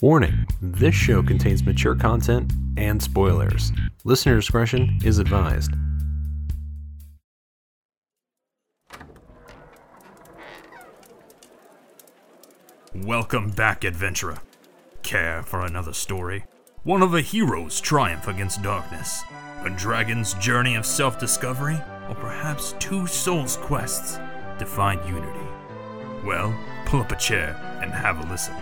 Warning this show contains mature content and spoilers. Listener discretion is advised. Welcome back, adventurer. Care for another story? One of a hero's triumph against darkness, a dragon's journey of self discovery, or perhaps two souls' quests to find unity? Well, pull up a chair and have a listen.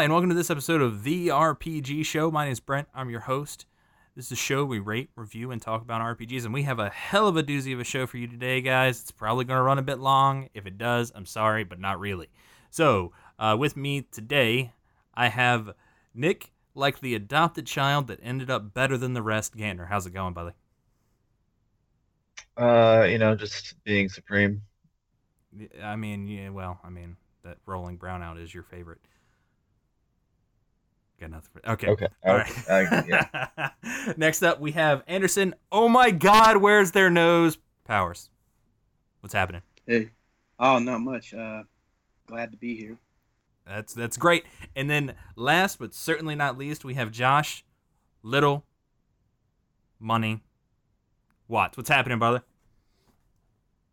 Hi, and welcome to this episode of The RPG Show. My name is Brent. I'm your host. This is a show we rate, review, and talk about RPGs, and we have a hell of a doozy of a show for you today, guys. It's probably going to run a bit long. If it does, I'm sorry, but not really. So, uh, with me today, I have Nick, like the adopted child that ended up better than the rest. Gander, how's it going, buddy? Uh, you know, just being supreme. I mean, yeah, well, I mean, that rolling brownout is your favorite. Got nothing. For, okay. Okay. All okay. right. I- yeah. Next up, we have Anderson. Oh my God, where's their nose? Powers. What's happening? Hey. Oh, not much. Uh, glad to be here. That's that's great. And then last but certainly not least, we have Josh. Little. Money. Watts. What's happening, brother?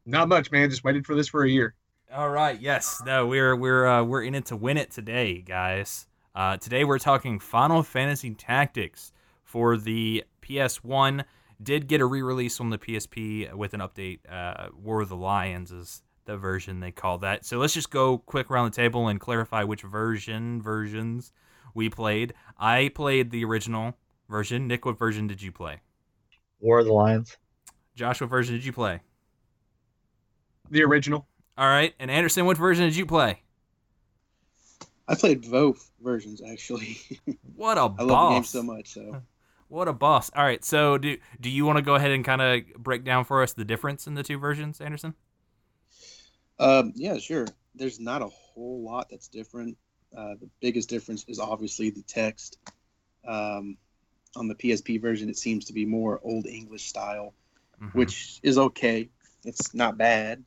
Not much, man. Just waited for this for a year. All right. Yes. No. We're we're uh, we're in it to win it today, guys. Uh, today we're talking Final Fantasy Tactics for the PS1. Did get a re-release on the PSP with an update. Uh, War of the Lions is the version they call that. So let's just go quick around the table and clarify which version versions we played. I played the original version. Nick, what version did you play? War of the Lions. Josh, what version did you play? The original. All right. And Anderson, what version did you play? I played both versions actually. What a I boss! I love the game so much. So What a boss! All right, so do do you want to go ahead and kind of break down for us the difference in the two versions, Anderson? um, yeah, sure. There's not a whole lot that's different. Uh, the biggest difference is obviously the text. Um, on the PSP version, it seems to be more Old English style, Mhm. which is okay. It's not bad,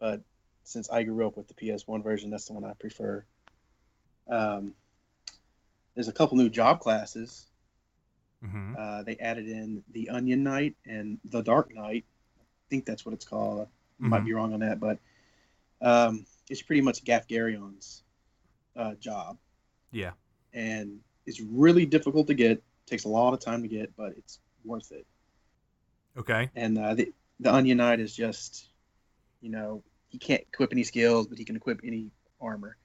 but since I grew up with the PS1 version, that's the one I prefer. Um, there's a couple new job classes Mhm. Uh, they added in the Onion Knight and the Dark Knight. I think that's what it's called. I might be wrong on that, but um, it's pretty much Gafgarion's uh, job, yeah. and it's really difficult to get. Takes a lot of time to get, but it's worth it. Okay. And uh, the the Onion Knight is just, you know, he can't equip any skills, but he can equip any armor.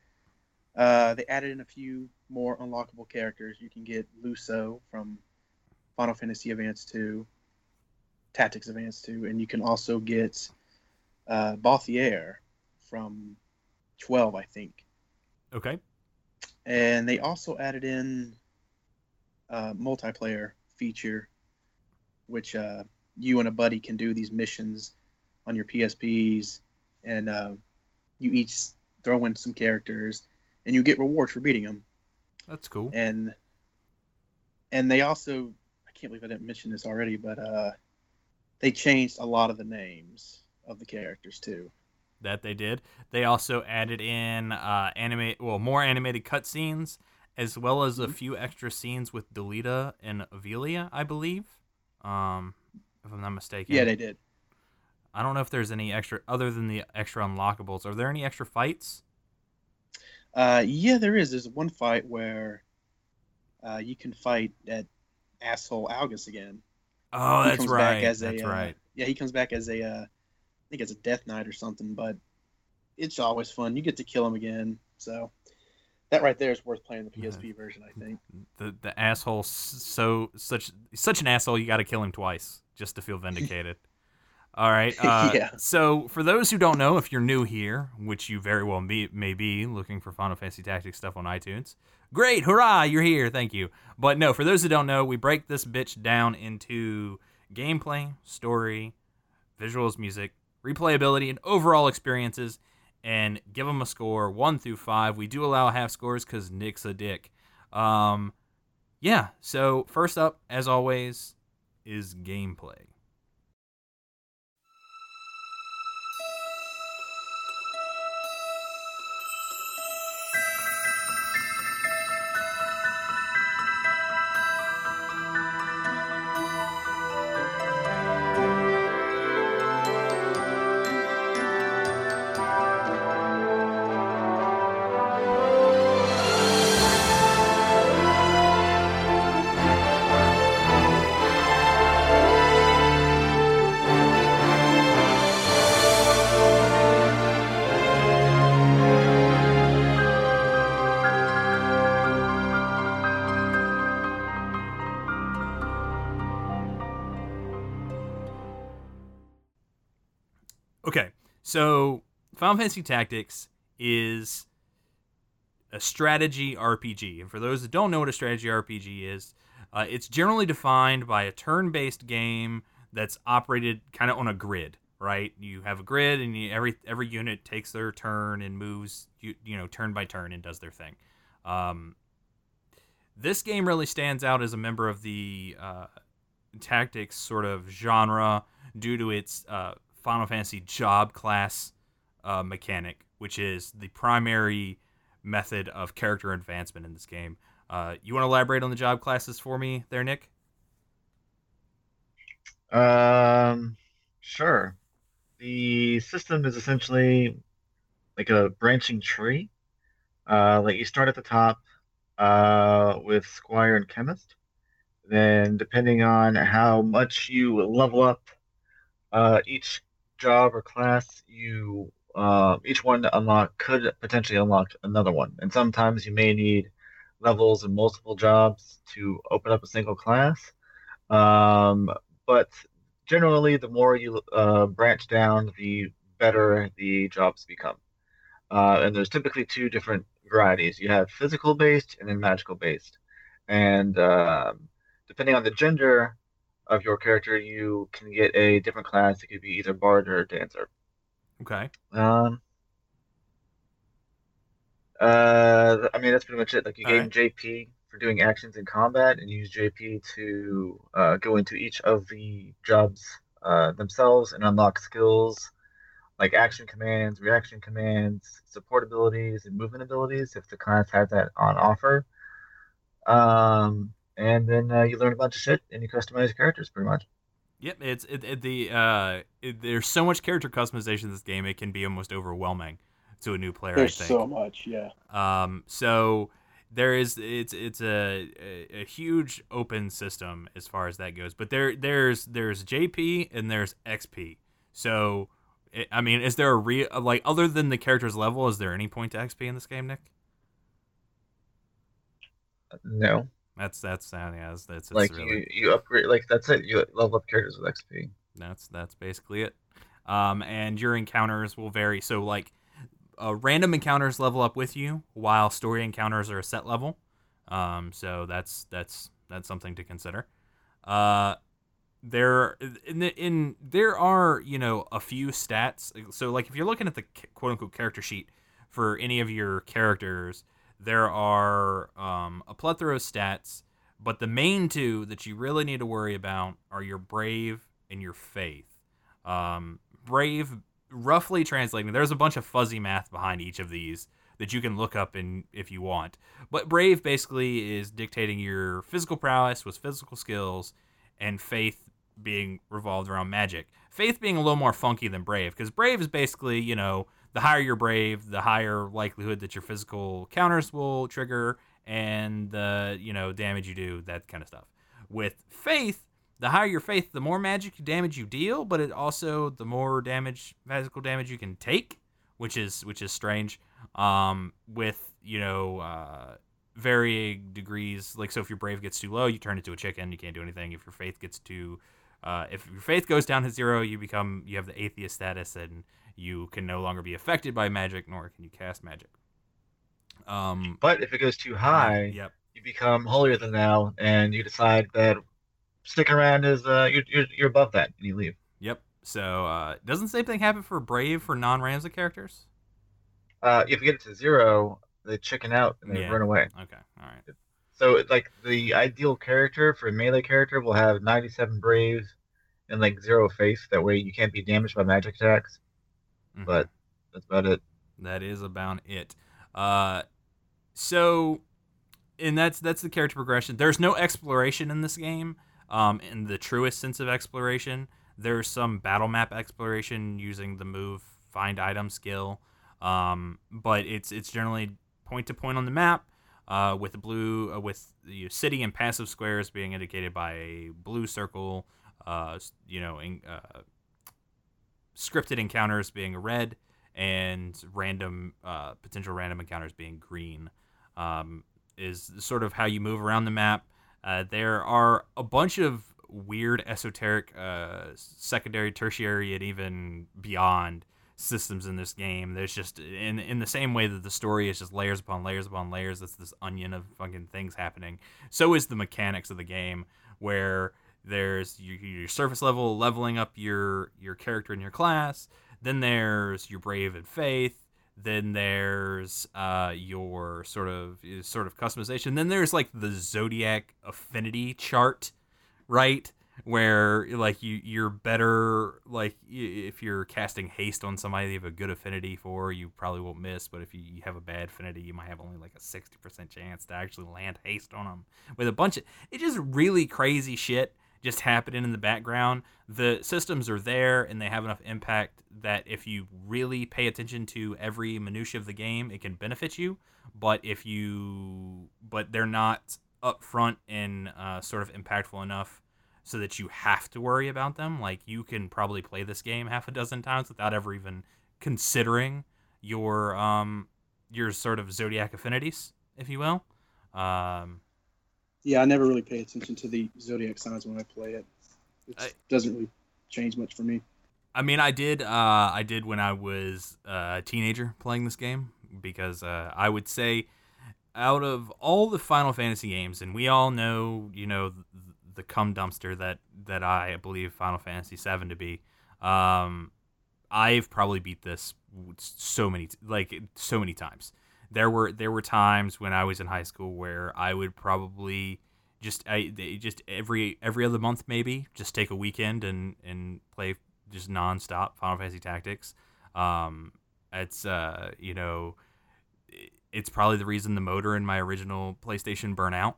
Uh, they added in a few more unlockable characters. You can get Luso from Final Fantasy Advance 2, Tactics Advance 2, and you can also get uh, Balthier from 12, I think. Okay. And they also added in a multiplayer feature, which uh, you and a buddy can do these missions on your PSPs, and uh, you each throw in some characters, and you get rewards for beating them. That's cool. And and they also, I can't believe I didn't mention this already, but uh, they changed a lot of the names of the characters too. That they did. They also added in uh, anime, well, more animated cutscenes, as well as a Mhm. few extra scenes with Delita and Ovelia, I believe. Um, if I'm not mistaken. Yeah, they did. I don't know if there's any extra other than the extra unlockables. Are there any extra fights? Uh, yeah, there is. There's one fight where uh, you can fight that asshole Algus again. Oh, He that's comes right. back as a, that's uh, right. Yeah, he comes back as a, uh, I think as a Death Knight or something. But it's always fun. You get to kill him again, so that right there is worth playing the PSP version. I think. The the asshole so such such an asshole. You got to kill him twice just to feel vindicated. All right. Uh, Yeah. So for those who don't know, if you're new here, which you very well be, may be, looking for Final Fantasy Tactics stuff on iTunes, great, hurrah, you're here, thank you. But no, for those who don't know, we break this bitch down into gameplay, story, visuals, music, replayability, and overall experiences, and give them a score one through five. We do allow half scores because Nick's a dick. Um, yeah. So first up, as always, is gameplay. Final Fantasy Tactics is a strategy RPG, and for those that don't know what a strategy RPG is, uh, it's generally defined by a turn-based game that's operated kind of on a grid. Right, you have a grid, and you, every every unit takes their turn and moves, you, you know, turn by turn and does their thing. Um, this game really stands out as a member of the uh, tactics sort of genre due to its uh, Final Fantasy job class uh, mechanic, which is the primary method of character advancement in this game. Uh, you want to elaborate on the job classes for me, there, Nick? Um, sure. The system is essentially like a branching tree. Uh, like you start at the top uh, with Squire and Chemist. Then, depending on how much you level up uh, each job or class, you uh, each one to unlock could potentially unlock another one. And sometimes you may need levels in multiple jobs to open up a single class. Um, but generally, the more you uh, branch down, the better the jobs become. Uh, and there's typically two different varieties. You have physical based and then magical based. And um, depending on the gender of your character, you can get a different class. It could be either bard or dancer. Okay. Um, uh, I mean, that's pretty much it. Like you All gain right. JP for doing actions in combat, and use JP to uh, go into each of the jobs uh, themselves and unlock skills like action commands, reaction commands, support abilities, and movement abilities if the class has that on offer. Um, and then uh, you learn a bunch of shit and you customize your characters pretty much. Yep. It's it, it the uh, it, there's so much character customization in this game. It can be almost overwhelming to a new player. There's I think. so much, yeah. Um, so there is it's it's a, a a huge open system as far as that goes. But there there's there's JP and there's XP. So I- I mean, is there a real like other than the character's level? Is there any point to XP in this game, Nick? No, That's that's uh, yeah, that's that's, like really you you upgrade like that's it. You level up characters with XP. that's that's basically it. Um, and your encounters will vary. So like, uh, random encounters level up with you, while story encounters are a set level. Um, so that's that's that's something to consider. Uh, there in, the, in there are you know a few stats. So like if you're looking at the quote unquote character sheet for any of your characters, there are um, a plethora of stats. But the main two that you really need to worry about are your brave and your faith. Um, brave, roughly translating, there's a bunch of fuzzy math behind each of these that you can look up in if you want. But brave basically is dictating your physical prowess with physical skills, and faith being revolved around magic. Faith being a little more funky than brave, because brave is basically you know the higher you're brave, the higher likelihood that your physical counters will trigger, and the you know damage you do, that kind of stuff. With faith, the higher your faith, the more magic damage you deal, but it also the more damage, physical damage you can take which is which is strange. Um, with you know uh, varying degrees. Like so, if your brave gets too low, you turn into a chicken. You can't do anything. If your faith gets too uh, if your faith goes down to zero, you become you have the atheist status, and you can no longer be affected by magic, nor can you cast magic. Um, But if it goes too high, Yep. you become holier than thou, and you decide that sticking around is uh, you're, you're you're above that, and you leave. Yep. So uh, doesn't the same thing happen for brave for non-Ramza characters? Uh, if you get it to zero, they chicken out and they Yeah. run away. Okay. All right. So like the ideal character for a melee character will have 97 braves and like zero faith. That way you can't be damaged by magic attacks. Mhm. But that's about it. That is about it. Uh, so, and that's that's the character progression. There's no exploration in this game, um, in the truest sense of exploration. There's some battle map exploration using the move find item skill, um, but it's it's generally point to point on the map. Uh, with the blue, uh, with the city and passive squares being indicated by a blue circle, uh, you know, in, uh, scripted encounters being red, and random uh, potential random encounters being green um, is sort of how you move around the map. Uh, there are a bunch of weird esoteric uh, secondary, tertiary, and even beyond systems in this game. There's just in in the same way that the story is just layers upon layers upon layers. That's this onion of fucking things happening. So is the mechanics of the game, where there's your, your surface level leveling up your your character and your class. Then there's your brave and faith. Then there's uh, your sort of sort of customization. Then there's like the zodiac affinity chart, right? Where like you you're better like if you're casting haste on somebody you have a good affinity for, you probably won't miss. But if you you have a bad affinity, you might have only like a sixty percent chance to actually land haste on them. With a bunch of it's just really crazy shit just happening in the background. The systems are there and they have enough impact that if you really pay attention to every minutia of the game, it can benefit you. But if you, but they're not upfront and uh, sort of impactful enough so that you have to worry about them. Like you can probably play this game half a dozen times without ever even considering your um your sort of zodiac affinities, if you will. Um, Yeah, I never really pay attention to the zodiac signs when I play it. It I- doesn't really change much for me. I mean, I did. Uh, I did when I was uh, a teenager playing this game because uh, I would say, out of all the Final Fantasy games, and we all know, you know, the, the cum dumpster that that I believe Final Fantasy VII to be. Um, I've probably beat this so many, like so many times. There were there were times when I was in high school where I would probably just I just every every other month maybe just take a weekend and and play just nonstop Final Fantasy Tactics. Um, it's uh, you know, it's probably the reason the motor in my original PlayStation burnt out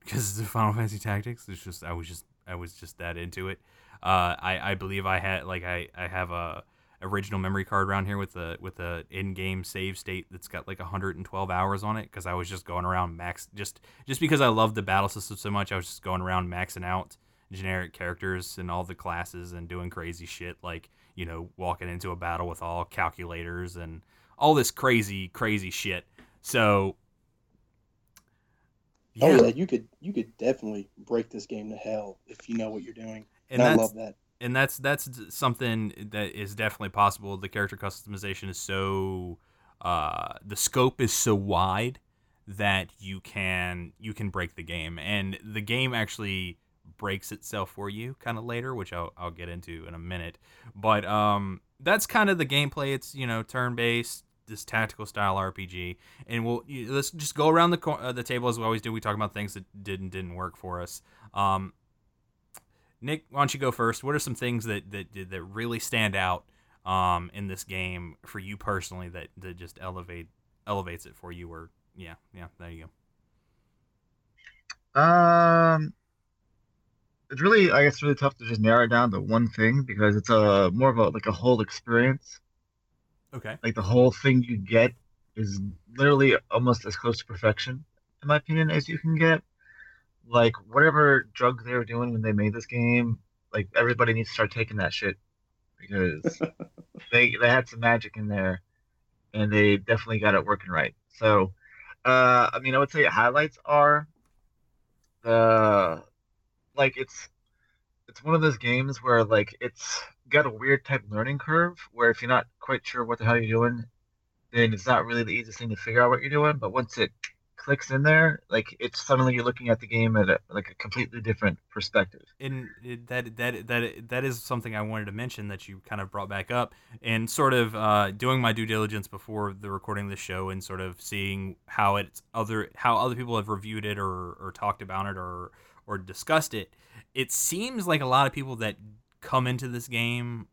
because of Final Fantasy Tactics. It's just I was just I was just that into it. Uh, I I believe I had like I I have a original memory card around here with a with a in-game save state that's got like 112 hours on it because I was just going around max just just because I love the battle system so much I was just going around maxing out generic characters and all the classes and doing crazy shit like you know walking into a battle with all calculators and all this crazy crazy shit so Oh yeah, you could you could definitely break this game to hell if you know what you're doing. and And I love that. And that's that's something that is definitely possible. The character customization is so uh, the scope is so wide that you can you can break the game, and the game actually breaks itself for you kind of later, which I'll, I'll get into in a minute. But um, that's kind of the gameplay. It's you know turn based, this tactical style RPG, and we'll you- let's just go around the uh, the table as we always do. We talk about things that did and didn't work for us. Um, Nick, why don't you go first? What are some things that that that really stand out um, in this game for you personally that that just elevate elevates it for you? Or yeah, yeah, there you go. Um, it's really, I guess, really tough to just narrow it down to one thing because it's a more of a like a whole experience. Okay. Like the whole thing you get is literally almost as close to perfection, in my opinion, as you can get. Like whatever drugs they were doing when they made this game, like everybody needs to start taking that shit because they they had some magic in there and they definitely got it working right. So, uh, I mean, I would say highlights are the like it's it's one of those games where like it's got a weird type learning curve where if you're not quite sure what the hell you're doing, then it's not really the easiest thing to figure out what you're doing. But once it clicks in there, like it's suddenly you're looking at the game at a, like a completely different perspective. And that that that that is something I wanted to mention that you kind of brought back up, and sort of uh, doing my due diligence before the recording of the show, and sort of seeing how it's other how other people have reviewed it or or talked about it or or discussed it. It seems like a lot of people that come into this game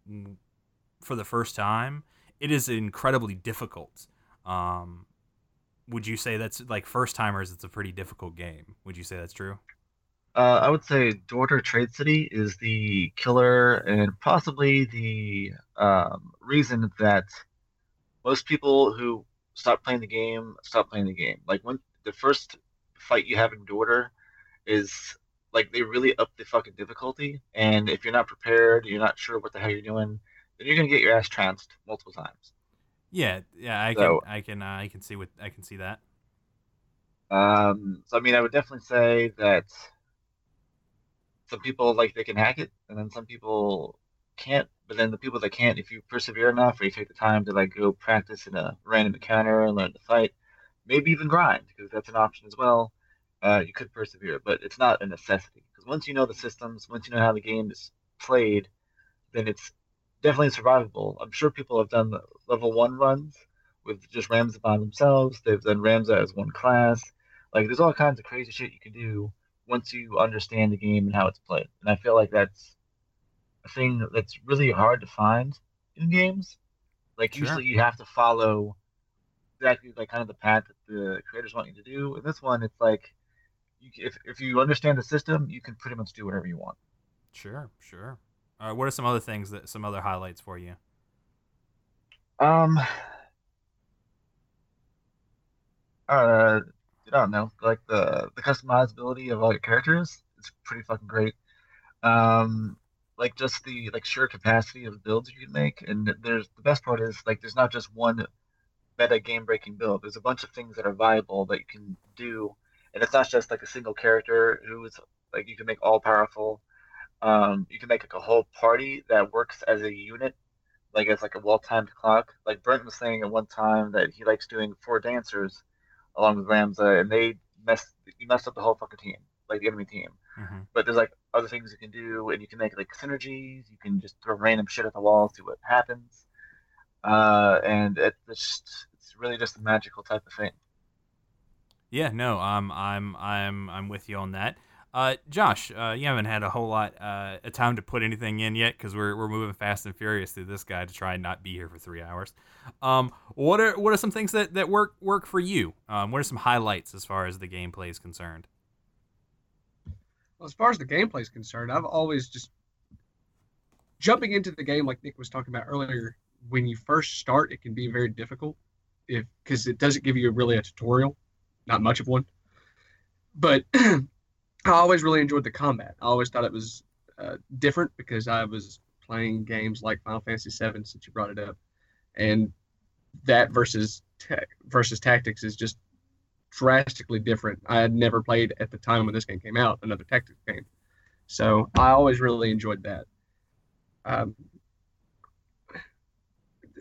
for the first time, it is incredibly difficult. Um, would you say that's like first timers? It's a pretty difficult game. Would you say that's true? Uh, I would say Dorter Trade City is the killer and possibly the um, reason that most people who stop playing the game stop playing the game. Like when the first fight you have in Dorter is like they really up the fucking difficulty, and if you're not prepared, you're not sure what the hell you're doing, then you're gonna get your ass trounced multiple times. Yeah, yeah, I can, So- I can, uh, I can see what I can see that. Um, so I mean, I would definitely say that some people like they can hack it, and then some people can't. But then the people that can't, if you persevere enough, or you take the time to like go practice in a random encounter and learn to fight, maybe even grind, because that's an option as well. Uh, you could persevere, but it's not a necessity. Because once you know the systems, once you know how the game is played, then it's definitely survivable. I'm sure people have done the level one runs with just Ramza by themselves. They've done Ramza as one class. Like there's all kinds of crazy shit you can do once you understand the game and how it's played. And I feel like that's a thing that's really hard to find in games. Like Sure. usually you have to follow exactly like kind of the path that the creators want you to do. In this one, it's like you, if if you understand the system, you can pretty much do whatever you want. Sure, sure. Uh, what are some other things that some other highlights for you? Um, uh, I don't know, like the the customizability of all your characters is pretty fucking great. Um, like just the like sheer capacity of builds you can make, and there's the best part is like there's not just one meta game breaking build. There's a bunch of things that are viable that you can do, and it's not just like a single character who is like you can make all powerful. Um, you can make like a whole party that works as a unit like as like a well-timed clock. Like Brent was saying at one time that he likes doing four dancers along with Ramza, and they mess you messed up the whole fucking team, like the enemy team. hmm But there's like other things you can do, and you can make like synergies. You can just throw random shit at the wall, see what happens. Uh, and it's just, it's really just a magical type of thing. Yeah, no, I'm, I'm, I'm, I'm with you on that. Uh, Josh, uh, you haven't had a whole lot uh, of time to put anything in yet because we're, we're moving fast and furious through this guy to try and not be here for three hours. Um, what are what are some things that, that work work for you? Um, what are some highlights as far as the gameplay is concerned? Well, as far as the gameplay is concerned, I've always just jumping into the game like Nick was talking about earlier. When you first start, it can be very difficult if because it doesn't give you really a tutorial, not much of one. But I always really enjoyed the combat. I always thought it was uh, different because I was playing games like Final Fantasy VII since you brought it up, and that versus versus tactics is just drastically different. I had never played at the time when this game came out another tactics game, so I always really enjoyed that. Um,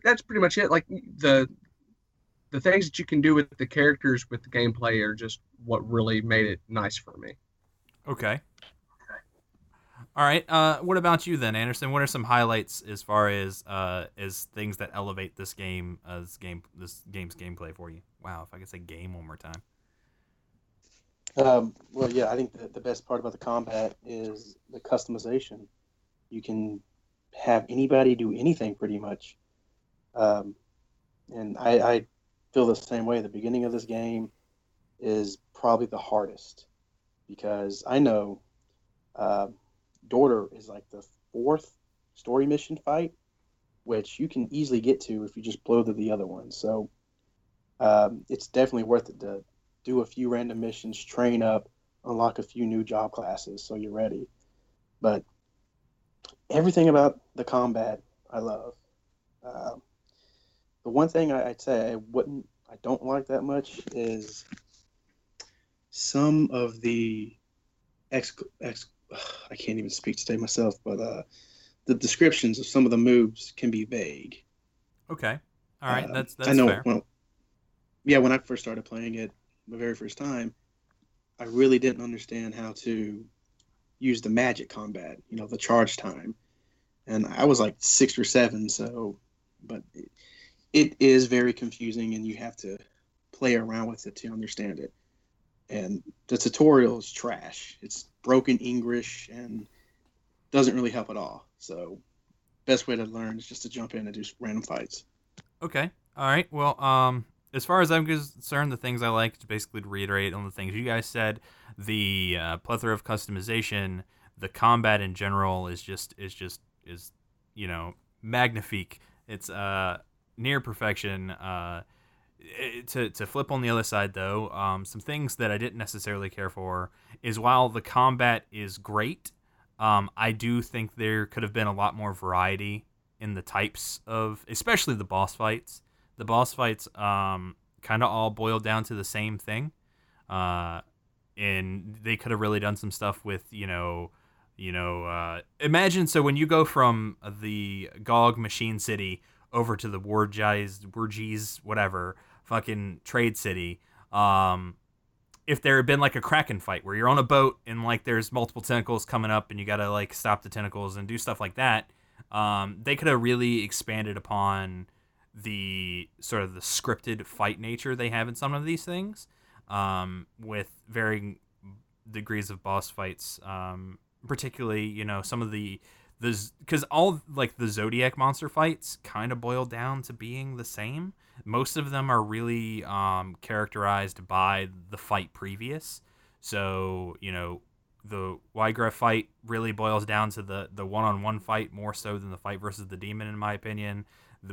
that's pretty much it. Like the the things that you can do with the characters with the gameplay are just what really made it nice for me. Okay. All right. Uh, what about you then, Anderson? What are some highlights as far as uh, as things that elevate this game as game this game's gameplay for you? Wow, if I could say game one more time. Um, well, yeah, I think the, the best part about the combat is the customization. You can have anybody do anything pretty much. Um, and I, I feel the same way. The beginning of this game is probably the hardest because I know uh, Dorter is like the fourth story mission fight, which you can easily get to if you just blow through the other ones. So um, it's definitely worth it to do a few random missions, train up, unlock a few new job classes so you're ready. But everything about the combat I love. Uh, the one thing I, I'd say I wouldn't, I don't like that much is some of the ex, ex I can't even speak today myself, but uh, the descriptions of some of the moves can be vague. Okay. All right. Uh, that's that's I know. fair. Well, yeah, when I first started playing it, the very first time, I really didn't understand how to use the magic combat. You know, the charge time, and I was like six or seven. So, but it, it is very confusing, and you have to play around with it to understand it. And the tutorial is trash. It's broken English and doesn't really help at all. So, best way to learn is just to jump in and do random fights. Okay. All right. Well, um, as far as I'm concerned, the things I like to basically reiterate on the things you guys said, the uh, plethora of customization, the combat in general is just is just is you know magnifique. It's uh near perfection. Uh, to to flip on the other side though, um, some things that I didn't necessarily care for is while the combat is great, um, I do think there could have been a lot more variety in the types of, especially the boss fights. The boss fights um, kind of all boiled down to the same thing, uh, and they could have really done some stuff with you know, you know, uh, imagine so when you go from the Gog Machine City over to the Wargies, Wargies, whatever, fucking Trade City. Um, if there had been like a kraken fight where you're on a boat and like there's multiple tentacles coming up and you gotta like stop the tentacles and do stuff like that um, they could have really expanded upon the sort of the scripted fight nature they have in some of these things um, with varying degrees of boss fights um, particularly you know some of the the because all like the zodiac monster fights kind of boil down to being the same most of them are really um, characterized by the fight previous. So you know, the Wiegraf fight really boils down to the the one on one fight more so than the fight versus the demon, in my opinion.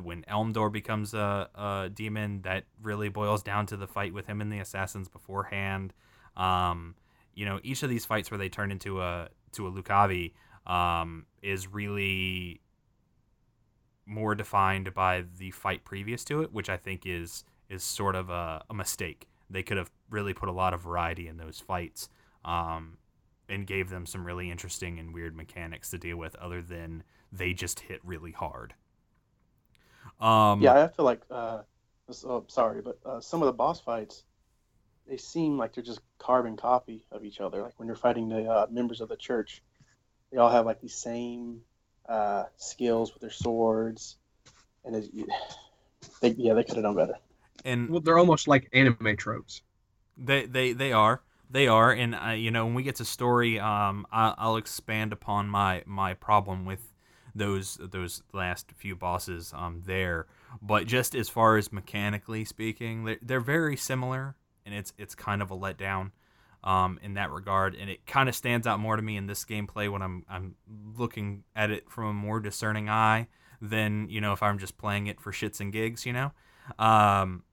When Elmdor becomes a, a demon, that really boils down to the fight with him and the assassins beforehand. Um, you know, each of these fights where they turn into a to a Lucavi um, is really more defined by the fight previous to it, which I think is is sort of a, a mistake. They could have really put a lot of variety in those fights, um, and gave them some really interesting and weird mechanics to deal with, other than they just hit really hard. Um, yeah, I feel like, uh, oh, sorry, but uh, some of the boss fights, they seem like they're just carbon copy of each other. Like when you're fighting the uh, members of the church, they all have like these same uh, skills with their swords, and it, they, yeah, they could have done better. and Well, they're almost like anime tropes. They they they are they are, and uh, you know when we get to story, um, I, I'll expand upon my my problem with those those last few bosses um there. But just as far as mechanically speaking, they're, they're very similar, and it's it's kind of a letdown. Um, in that regard, and it kind of stands out more to me in this gameplay when I'm I'm looking at it from a more discerning eye than you know if I'm just playing it for shits and gigs, you know. Um,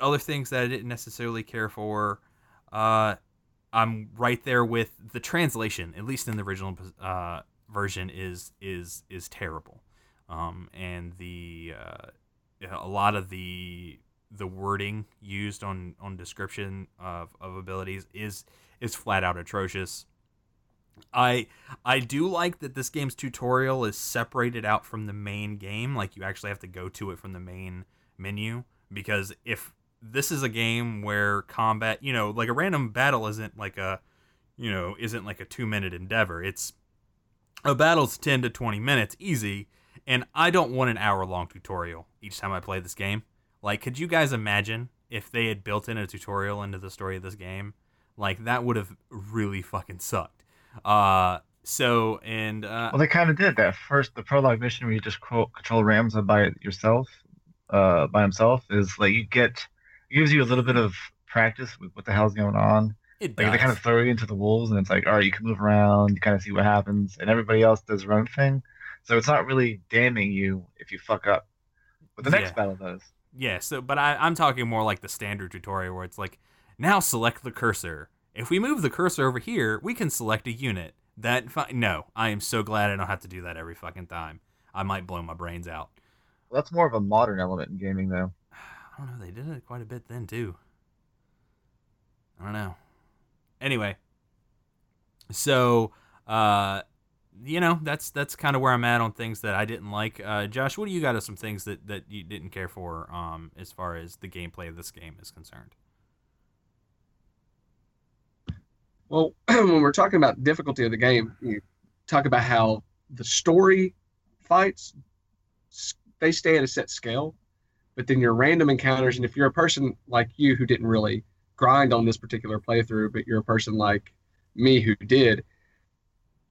other things that I didn't necessarily care for. Uh, I'm right there with the translation, at least in the original uh, version, is is is terrible, um, and the uh, a lot of the the wording used on on description of, of abilities is is flat out atrocious. I I do like that this game's tutorial is separated out from the main game, like you actually have to go to it from the main menu because if this is a game where combat, you know, like a random battle isn't like a, you know, isn't like a 2-minute endeavor. It's a battle's 10 to 20 minutes easy, and I don't want an hour-long tutorial each time I play this game. Like could you guys imagine if they had built in a tutorial into the story of this game? Like that would have really fucking sucked. Uh so and uh Well, they kind of did that first. The prologue mission where you just co- control Ramza by yourself, uh, by himself, is like you get it gives you a little bit of practice with what the hell's going on. it Like they kind of throw you into the wolves, and it's like, all right, you can move around, you kind of see what happens, and everybody else does their own thing. So it's not really damning you if you fuck up. But the next Yeah. battle does. Yeah, so but I, I'm talking more like the standard tutorial where it's like, now select the cursor. If we move the cursor over here, we can select a unit. That fi- no, I am so glad I don't have to do that every fucking time. I might blow my brains out. Well, that's more of a modern element in gaming, though. I don't know. They did it quite a bit then too. I don't know. Anyway, so uh, you know that's that's kind of where I'm at on things that I didn't like. Uh, Josh, what do you got of some things that that you didn't care for um, as far as the gameplay of this game is concerned? Well, when we're talking about difficulty of the game, you talk about how the story fights they stay at a set scale, but then your random encounters, and if you're a person like you who didn't really grind on this particular playthrough, but you're a person like me who did,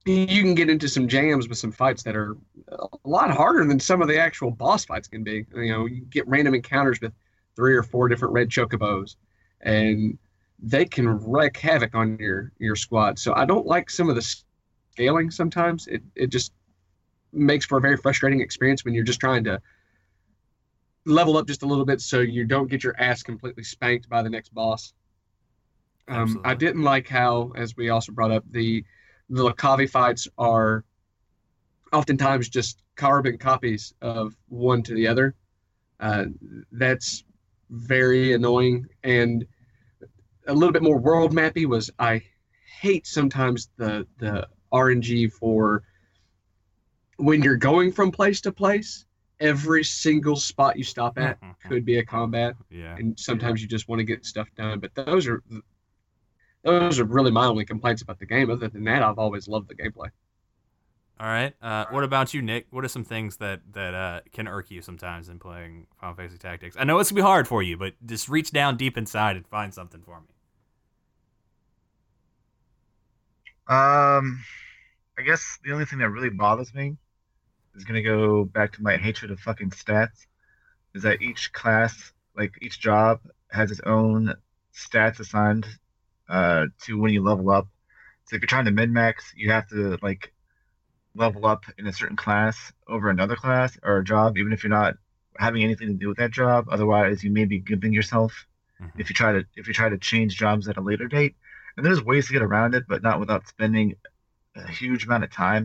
you can get into some jams with some fights that are a lot harder than some of the actual boss fights can be. You know, you get random encounters with three or four different red chocobos, and they can wreak havoc on your your squad. So I don't like some of the scaling sometimes. It it just makes for a very frustrating experience when you're just trying to level up just a little bit so you don't get your ass completely spanked by the next boss. Um, I didn't like how, as we also brought up, the the Lucavi fights are oftentimes just carbon copies of one to the other. Uh, that's very annoying and a little bit more world mappy was I hate sometimes the the RNG for when you're going from place to place, every single spot you stop at could be a combat, Yeah. and sometimes you just want to get stuff done. But those are those are really my only complaints about the game. Other than that, I've always loved the gameplay. All right. Uh, what about you, Nick? What are some things that that uh, can irk you sometimes in playing Final Fantasy Tactics? I know it's gonna be hard for you, but just reach down deep inside and find something for me. Um, I guess the only thing that really bothers me is gonna go back to my hatred of fucking stats. Is that each class, like each job, has its own stats assigned uh, to when you level up. So if you're trying to min max, you have to like level up in a certain class over another class or a job, even if you're not having anything to do with that job. Otherwise, you may be giving yourself Mhm. if you try to if you try to change jobs at a later date. And there's ways to get around it, but not without spending a huge amount of time,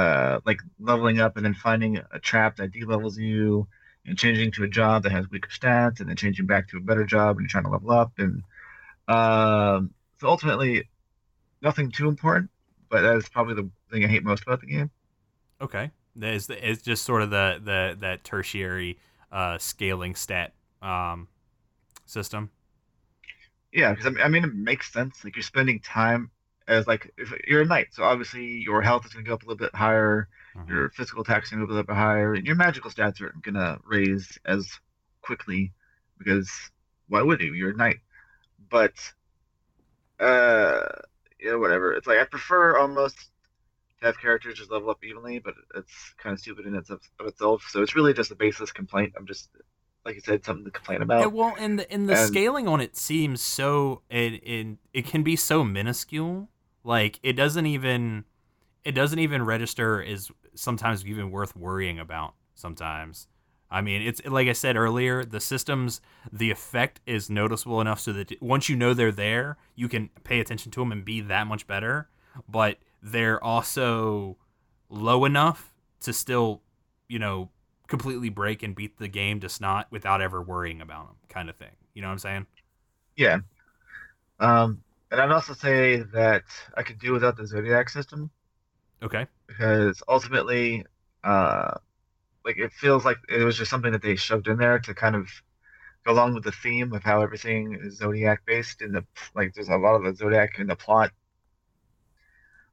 uh, like leveling up and then finding a trap that de-levels you, and changing to a job that has weaker stats, and then changing back to a better job and you're trying to level up. And um, so ultimately, nothing too important, but that is probably the thing I hate most about the game. Okay. There's the, it's just sort of the the that tertiary uh, scaling stat um, system. Yeah, because I mean, it makes sense. Like you're spending time as like if you're a knight, so obviously your health is going to go up a little bit higher, Mhm. your physical attacks going to go up a little bit higher, and your magical stats aren't going to raise as quickly because why would you? You're a knight. But uh, yeah, whatever. It's like I prefer almost to have characters just level up evenly, but it's kind of stupid in its of itself. So it's really just a baseless complaint. I'm just like you said, something to complain about. Yeah, well, and the and the And- scaling on it seems so it, it it can be so minuscule. Like it doesn't even it doesn't even register as sometimes even worth worrying about. Sometimes, I mean, it's like I said earlier, the systems the effect is noticeable enough so that once you know they're there, you can pay attention to them and be that much better. But they're also low enough to still, you know, completely break and beat the game to snot without ever worrying about them, kind of thing. You know what I'm saying? Yeah. Um, and I'd also say that I could do without the Zodiac system Okay. because ultimately, uh, like it feels like it was just something that they shoved in there to kind of go along with the theme of how everything is Zodiac based in the like there's a lot of the Zodiac in the plot.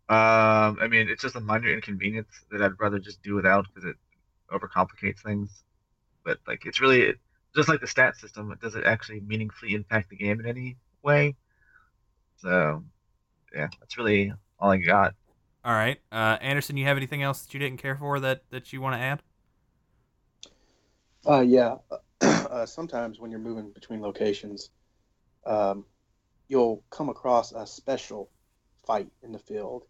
Um, I mean, it's just a minor inconvenience that I'd rather just do without because it overcomplicates things. But like, it's really just like the stat system. Does it actually meaningfully impact the game in any way? So, yeah, that's really all I got. All right. Uh, Anderson, you have anything else that you didn't care for that that you want to add? Uh, yeah. Uh, sometimes when you're moving between locations, um, you'll come across a special fight in the field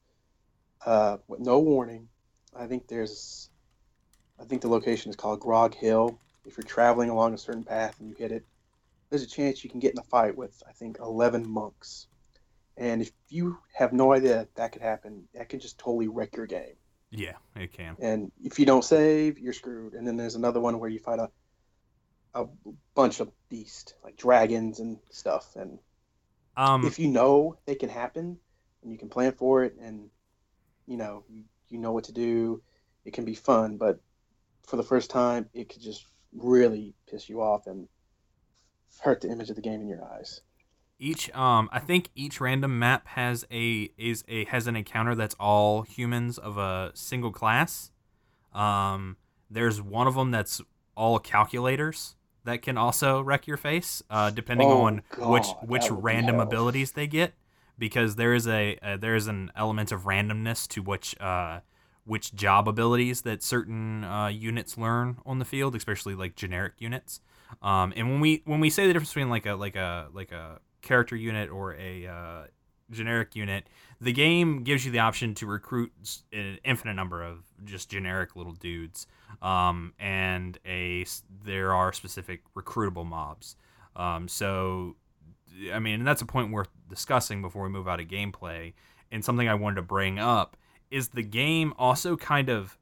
uh, with no warning. I think there's, I think the location is called Grog Hill. If you're traveling along a certain path and you hit it, there's a chance you can get in a fight with, I think, 11 monks. And if you have no idea that could happen, that can just totally wreck your game. Yeah, it can. and if you don't save, you're screwed. And then there's another one where you fight a a bunch of beasts like dragons and stuff. And Um, if you know they can happen and you can plan for it, and you know you, you know what to do, it can be fun. But for the first time, it could just really piss you off and hurt the image of the game in your eyes. Each um I think each random map has a is a has an encounter that's all humans of a single class. Um there's one of them that's all calculators that can also wreck your face uh depending Oh, on which God, which be random abilities they get because there is a uh, there is an element of randomness to which uh which job abilities that certain uh, units learn on the field, especially like generic units. Um, and when we when we say the difference between like a like a like a character unit or a uh, generic unit, the game gives you the option to recruit an infinite number of just generic little dudes. Um, and a there are specific recruitable mobs. Um, so I mean, and that's a point worth discussing before we move out of gameplay. And something I wanted to bring up is the game also kind of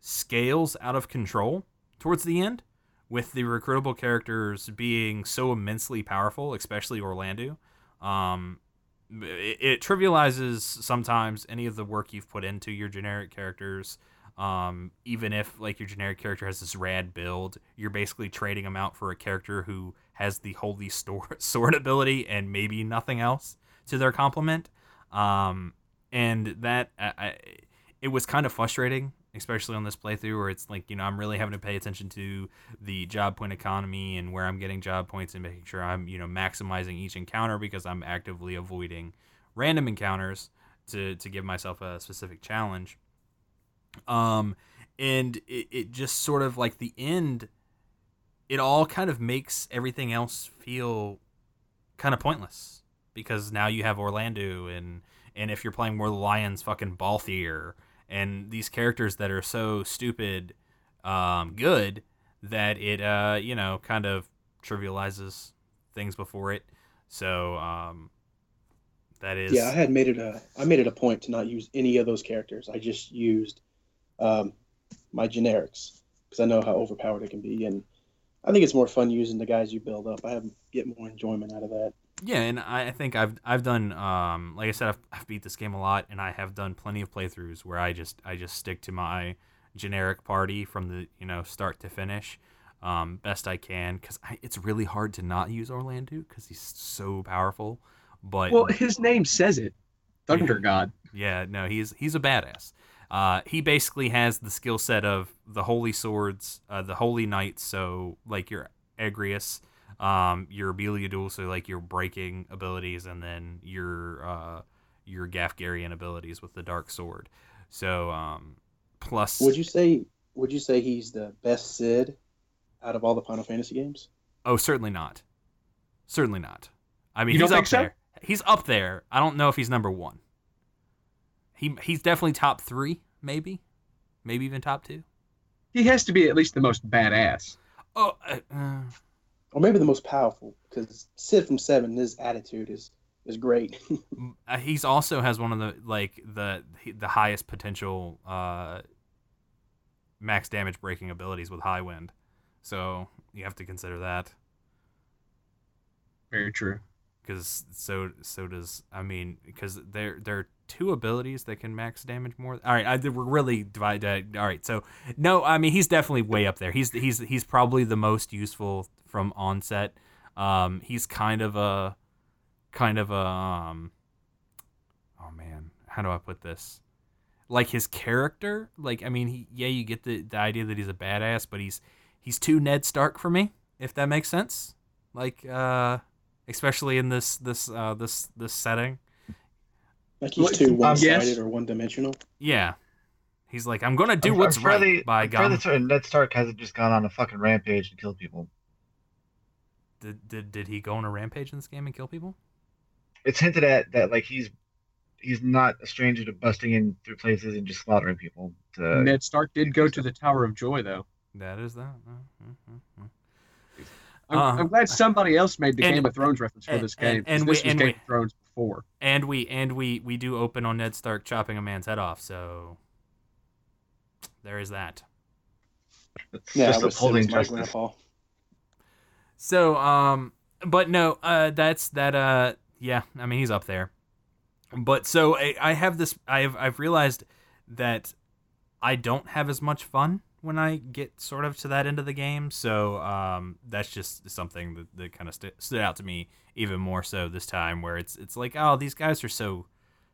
scales out of control towards the end with the recruitable characters being so immensely powerful, especially Orlandu. Um, it, it trivializes sometimes any of the work you've put into your generic characters. Um, even if like your generic character has this rad build, you're basically trading them out for a character who has the holy sword ability and maybe nothing else to their complement. Um, and that I, I, it was kind of frustrating especially on this playthrough where it's like you know i'm really having to pay attention to the job point economy and where i'm getting job points and making sure i'm you know maximizing each encounter because i'm actively avoiding random encounters to to give myself a specific challenge. Um and it, it just sort of like the end it all kind of makes everything else feel kind of pointless because now you have orlandu and and if you're playing more the lions fucking balthier and these characters that are so stupid um, good that it uh, you know kind of trivializes things before it so um, that is Yeah, I had made it a I made it a point to not use any of those characters. I just used um, my generics because I know how overpowered it can be, and I think it's more fun using the guys you build up. I have get more enjoyment out of that. Yeah, and I I think I've I've done um like I said I've, I've beat this game a lot, and I have done plenty of playthroughs where I just I just stick to my generic party from the you know start to finish, um best I can because it's really hard to not use Orlandu because he's so powerful. But Well, his name says it. Thunder God. yeah, no, he's he's a badass. Uh, he basically has the skill set of the holy swords, uh, the holy knights. So like your Agrias, um, your Meliadoul, so like your breaking abilities, and then your uh, your Gaffgarion abilities with the dark sword. So um, plus, Would you say Would you say he's the best Sid out of all the Final Fantasy games? oh, certainly not, certainly not. I mean, You he's up so? there. He's up there. I don't know if he's number one. He he's definitely top three, maybe, maybe even top two. He has to be at least the most badass. Oh, uh, uh, Or maybe the most powerful, because Sid from Seven, his attitude is is great. Uh, he's also has one of the like the the highest potential uh max damage breaking abilities with Highwind so you have to consider that Very true. because so so does i mean because they're there are two abilities that can max damage more? All right I, we're really divided all right so no i mean he's definitely way up there. He's he's he's probably the most useful from onset. Um he's kind of a kind of a um oh man how do i put this? Like his character like i mean he yeah you get the, the idea that he's a badass but he's he's too ned stark for me if that makes sense. Like uh especially in this this uh this this setting like he's too um, one sided yes. or one dimensional. yeah he's like i'm gonna do I'm- what's I'm fairly, right by I'm god certain Ned Stark hasn't just gone on a fucking rampage and killed people. did, did, did he go on a rampage in this game and kill people It's hinted at that like he's he's not a stranger to busting in through places and just slaughtering people. To, Ned Stark did go to the Tower of Joy, though. that is that Uh, uh, uh. I'm, Uh, I'm glad somebody else made the and- Game of Thrones reference for and- this game. and- and this we- was and Game we- of Thrones before. and we and we we do open on ned stark chopping a man's head off so there is that. It's Yeah, just I was upholding justice. So, um, but no, uh, that's that. Uh, yeah, I mean he's up there. But so I, I have this. I've I've realized that I don't have as much fun when I get sort of to that end of the game. So um, that's just something that, that kind of st- stood out to me even more so this time, where it's it's like oh these guys are so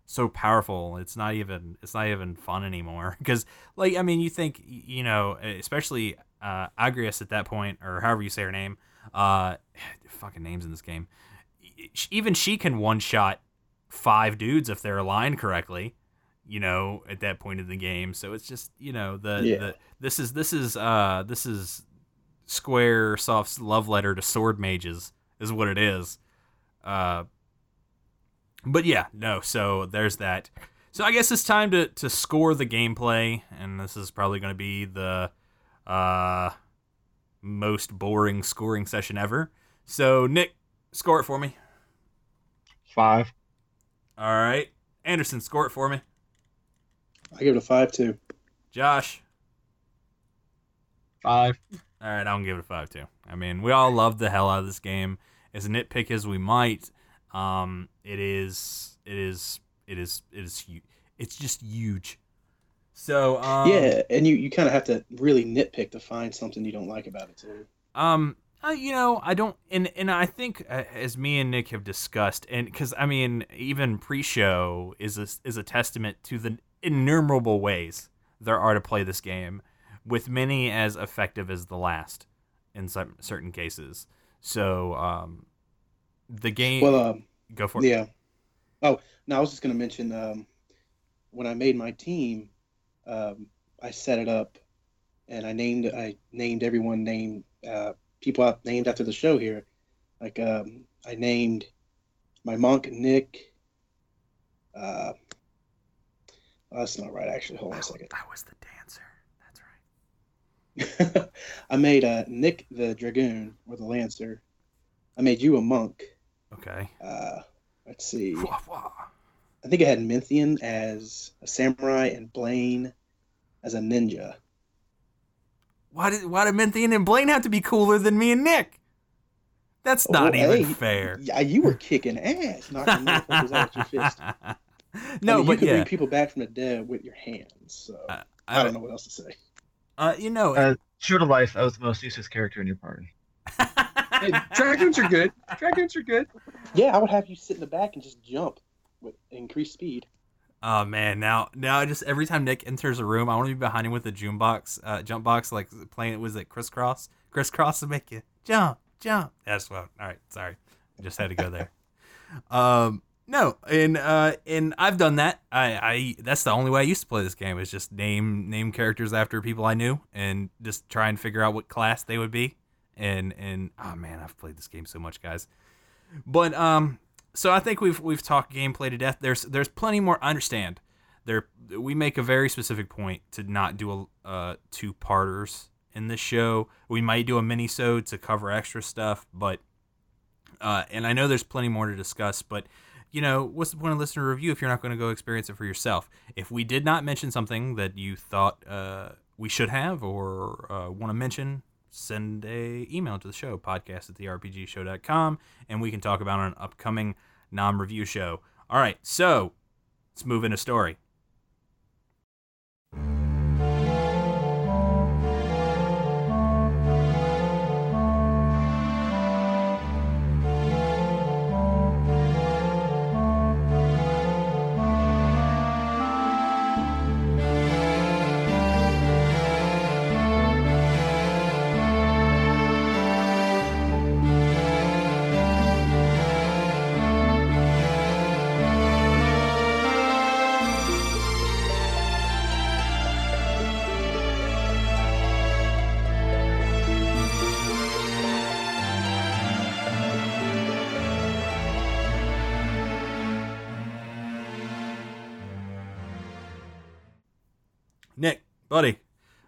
so powerful. It's not even it's not even fun anymore because like I mean you think you know especially uh, Agrias at that point or however you say her name uh fucking names in this game even she can one shot five dudes if they're aligned correctly you know at that point in the game. So it's just you know the, Yeah. the this is this is uh this is Squaresoft's love letter to sword mages is what it is. Uh but yeah no so there's that. So i guess it's time to to score the gameplay and this is probably going to be the uh most boring scoring session ever. So nick score it for me. Five. all right. Anderson score it for me I give it a five too. josh Five. All right, I'm gonna give it a five too. I mean, we all love the hell out of this game. As nitpick as we might, um, it is, it is, it is, it is huge. It's just huge. So, um, yeah, and you, you kind of have to really nitpick to find something you don't like about it too. Um, uh, you know, I don't, and and I think uh, as me and Nick have discussed, and because I mean, even pre-show is a, is a testament to the innumerable ways there are to play this game, with many as effective as the last in some certain cases. So, um, the game. Well, um, go for it. yeah. Oh, no, I was just going to mention um, when I made my team, um, I set it up, and I named I named everyone named uh, people out named after the show here. Like um, I named my monk Nick. Uh, oh, that's not right, actually. Hold on a second. I was the dancer. That's right. I made uh, Nick the dragoon or the lancer. I made you a monk. Okay. Uh, let's see. Wah, wah. I think I had Minthian as a samurai and Blaine as a ninja. Why did why did Minthian and Blaine have to be cooler than me and Nick? That's Oh, not even hey, fair. Yeah, you were kicking ass, knocking motherfuckers out with your fist. No, I mean, but you can yeah, bring people back from the dead with your hands. So Uh, I, I, don't know what else to say. Uh, you know, Uh, true to life, I was the most useless character in your party. Hey, dragoons are good. Dragons are good. Yeah, I would have you sit in the back and just jump with increased speed. oh man, now now I just every time Nick enters a room, I want to be behind him with a jump box, uh, jump box, like playing. Was it Kris Kross? Crisscross to make you jump, jump. That's what. All right, sorry, I just had to go there. um, no, and uh, and I've done that. I, I that's the only way I used to play this game is just name name characters after people I knew and just try and figure out what class they would be. And and oh man, I've played this game so much, guys. But um, so I think we've we've talked gameplay to death. There's there's plenty more. I understand. There we make a very specific point to not do a uh, two parters in this show. We might do a mini to cover extra stuff, but uh, and I know there's plenty more to discuss, but you know, what's the point of listening to review if you're not going to go experience it for yourself? If we did not mention something that you thought uh, we should have or uh, want to mention, send a email to the show, podcast at therpgshow.com, and we can talk about an upcoming non-review show. All right, so let's move into story. Buddy,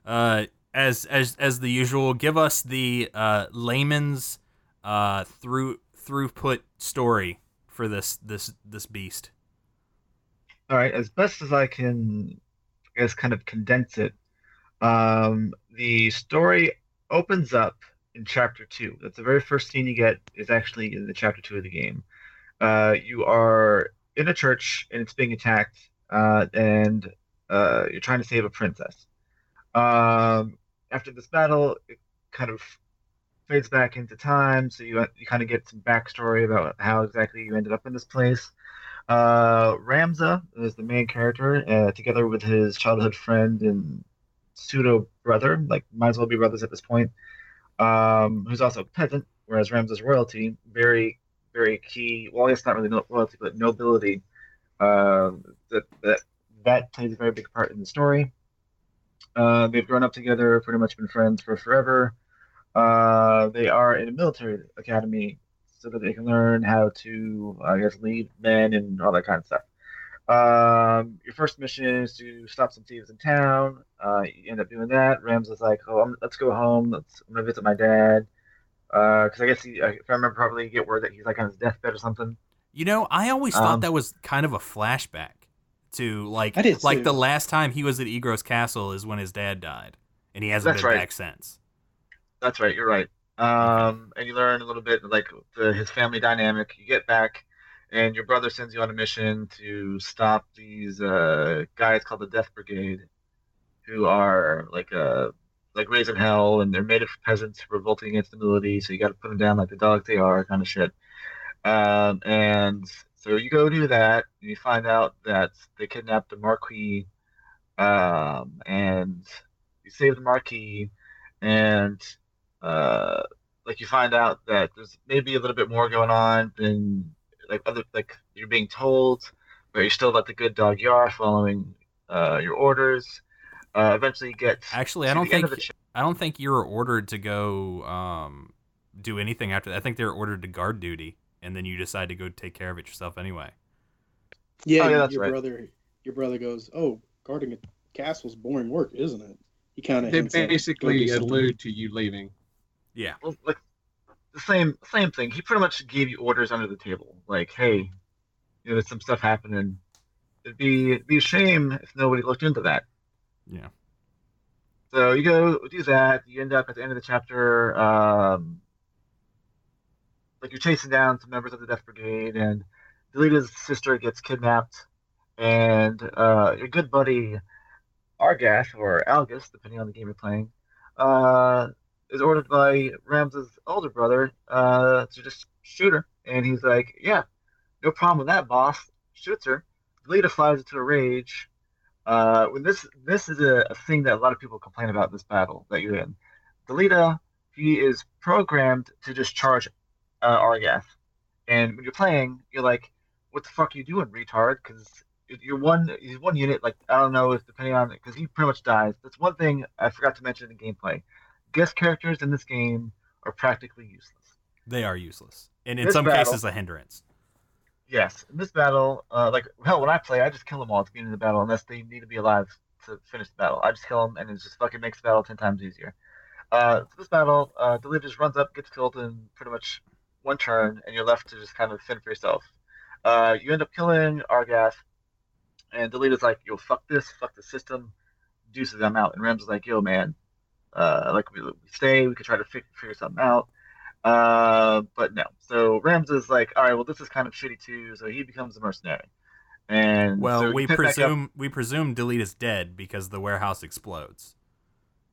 uh, as as as the usual, give us the uh, layman's uh, through throughput story for this this this beast. All right, as best as I can, I guess, kind of condense it. Um, the story opens up in chapter two. That's the very first scene you get is actually in the chapter two of the game. Uh, you are in a church and it's being attacked, uh, and uh, you're trying to save a princess. Um, after this battle, it kind of fades back into time, so you you kind of get some backstory about how exactly you ended up in this place. Uh, Ramza is the main character, uh, together with his childhood friend and pseudo brother, like might as well be brothers at this point, um, who's also a peasant, whereas Ramza's royalty, very, very key. Well, it's not really royalty, but nobility. Uh, that that that plays a very big part in the story. Uh, they've grown up together, pretty much been friends for forever. Uh, they are in a military academy so that they can learn how to, I guess, lead men and all that kind of stuff. Um, your first mission is to stop some thieves in town. Uh, you end up doing that. Rams is like, "Oh, I'm, let's go home. Let's I'm gonna visit my dad." Because I guess he, uh, if I remember properly, you get word that he's like on his deathbed or something. You know, I always thought Um, that was kind of a flashback to like like too. the last time he was at Egros Castle is when his dad died, and he hasn't That's been right. back since. That's right. You're right. Um, and you learn a little bit like the, his family dynamic. You get back, and your brother sends you on a mission to stop these uh, guys called the Death Brigade, who are like uh like raising hell, and they're made of peasants revolting against the nobility. So you got to put them down like the dogs they are, kind of shit. Um, and so you go do that, and you find out that they kidnapped the Marquis, um, and you save the Marquis, and uh, like you find out that there's maybe a little bit more going on than like other like you're being told, but you're still like the good dog you are, following uh, your orders. Uh, eventually, you get Actually, to I don't the think of the ch- I don't think you were ordered to go um, do anything after that. I think they were ordered to guard duty, and then you decide to go take care of it yourself anyway. Yeah, Oh, yeah, your- that's your right. brother, your brother goes, "Oh, guarding a castle's boring work, isn't it?" He kind of They basically allude to you leaving. Yeah. well, like the same same thing. He pretty much gave you orders under the table, like, hey, you know, there's some stuff happening. It'd be it'd be a shame if nobody looked into that. Yeah. So you go do that. You end up at the end of the chapter, um, like you're chasing down some members of the Death Brigade, and Delita's sister gets kidnapped, and uh, your good buddy Argath or Algus, depending on the game you're playing, uh, is ordered by Rams's older brother uh, to just shoot her, and he's like, "Yeah, no problem with that, boss." Shoots her. Delita flies into a rage. Uh, when this this is a, a thing that a lot of people complain about this battle that you're in. Delita, he is programmed to just charge uh, Argath, and when you're playing, you're like, "What the fuck are you doing, retard?" Because you're one he's one unit. Like I don't know if depending on because he pretty much dies. That's one thing I forgot to mention in gameplay. Guest characters in this game are practically useless. They are useless, and in This some battle- cases a hindrance. Yes, in this battle, uh, like hell, when I play, I just kill them all at the beginning of the battle unless they need to be alive to finish the battle. I just kill them, and it just fucking makes the battle ten times easier. Uh, so this battle, uh, Delita just runs up, gets killed and pretty much one turn, and you're left to just kind of fend for yourself. Uh, you end up killing Argath, and Delita's like, "Yo, fuck this, fuck the system." Deuces, I'm out. And Rams is like, "Yo, man, uh, like we, we stay, we could try to fi- figure something out." Uh, but no. So Rams is like, all right, well, this is kind of shitty too. So he becomes a mercenary. And Well, so we pick back up- presume we presume Delita is dead because the warehouse explodes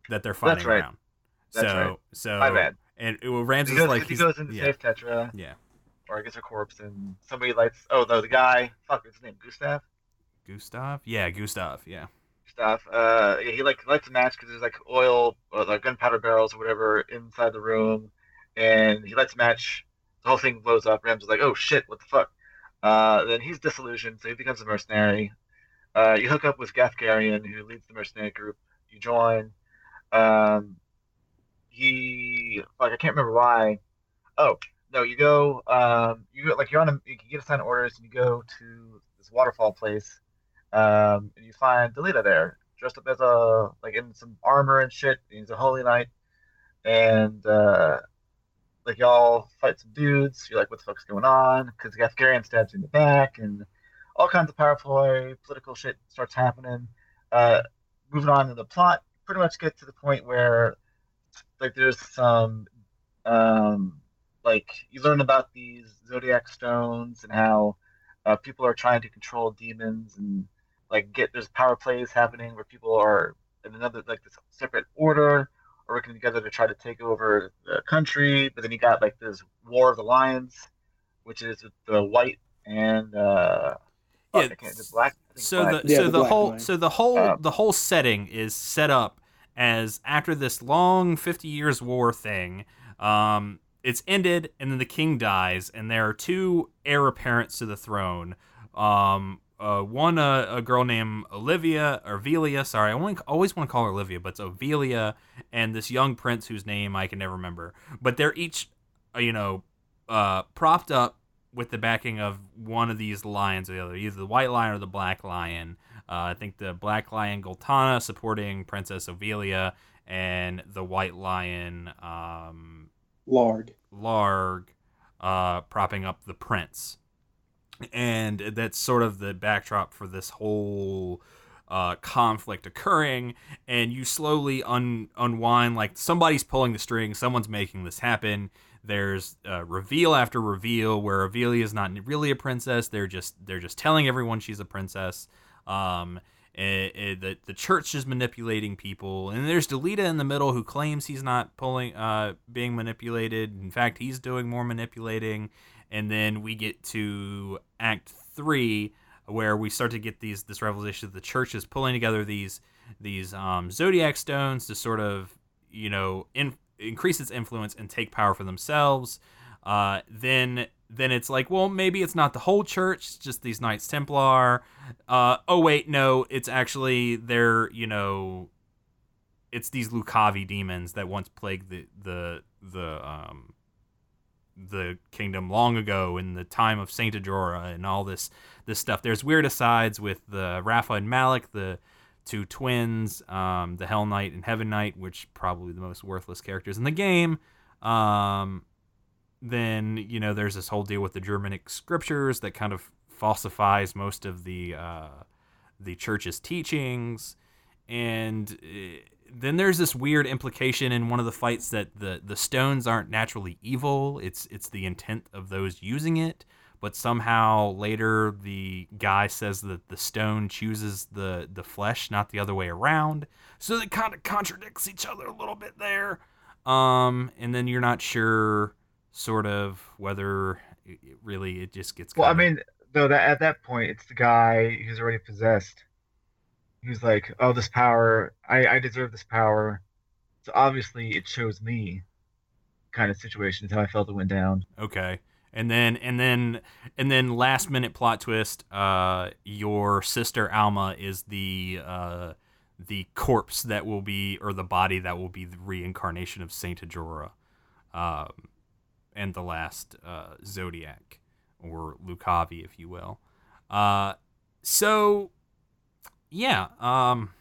that they're fighting right. around. That's so right. so My bad. And it, well, Rams He is goes, like he goes into yeah, safe Tietra, yeah. or I guess a corpse, and somebody lights. Oh no, the guy. Fuck, his name? Gustav. Gustav, yeah, Gustav, yeah. Stuff. Uh, yeah, he like lights a match because there's like oil, or like gunpowder barrels or whatever inside the room, and he lights a match. The whole thing blows up. Rams is like, oh shit, what the fuck? Uh, then he's disillusioned, so he becomes a mercenary. Uh, you hook up with Gaffgarion, who leads the mercenary group. You join. Um, he like I can't remember why. Oh no, you go. Um, you go, like you're on a you get assigned orders, and you go to this waterfall place, um, and you find Delita there, dressed up as a like in some armor and shit. and He's a holy knight, and uh, like y'all fight some dudes. You're like, what the fuck's going on? Because Gaffgarion stabs you in the back, and all kinds of power play, political shit starts happening. Uh, moving on to the plot, pretty much get to the point where like there's some um like you learn about these zodiac stones and how uh, people are trying to control demons and like get there's power plays happening where people are in another like this separate order are working together to try to take over the country but then you got like this war of the lions which is the white and uh Yeah, fuck, I can't- the black I think so black. the Yeah, so the the, whole Lion. so the whole Um, the whole setting is set up as after this long 50 years war thing um it's ended and then the king dies and there are two heir apparents to the throne um uh, one uh, a girl named Olivia or Velia, sorry, I only, always want to call her Olivia, but it's Ovelia, and this young prince whose name I can never remember. But they're each, uh, you know, uh, propped up with the backing of one of these lions or the other, either the white lion or the black lion. Uh, I think the black lion Goltana supporting Princess Ovelia, and the white lion um, Larg. Larg uh, propping up the prince. And that's sort of the backdrop for this whole uh, conflict occurring. And you slowly un- unwind, like somebody's pulling the string, someone's making this happen. There's uh, reveal after reveal where Ovelia is not really a princess. They're just they're just telling everyone she's a princess. Um, eh, eh, the the church is manipulating people, and there's Delita in the middle who claims he's not pulling, uh, being manipulated. In fact, he's doing more manipulating. And then we get to Act Three, where we start to get these this revelation that the church is pulling together these these um, zodiac stones to sort of you know in, increase its influence and take power for themselves. Uh, then then it's like, well, maybe it's not the whole church, just these Knights Templar. Uh, oh wait, no, it's actually they're you know, it's these Lucavi demons that once plagued the the the um the kingdom long ago in the time of Saint Ajora and all this this stuff. There's weird asides with the Rafa and Malak, the two twins, um, the Hell Knight and Heaven Knight, which probably the most worthless characters in the game. Um, then you know there's this whole deal with the Germonik scriptures that kind of falsifies most of the uh, the church's teachings, and uh, then there's this weird implication in one of the fights that the the stones aren't naturally evil. It's it's the intent of those using it. But somehow later the guy says that the stone chooses the the flesh, not the other way around. So it kind of contradicts each other a little bit there. Um, and then you're not sure, sort of, whether it, it really it just gets. Well, I mean, though that at that point, it's the guy who's already possessed. Who's like, oh, this power, I, I deserve this power. So obviously, it chose me. Kind of situation is how I felt it went down. Okay. And then and then and then last minute plot twist, uh your sister Alma is the uh the corpse that will be or the body that will be the reincarnation of Saint Ajora. Um and the last uh Zodiac or Lucavi if you will. Uh so yeah, um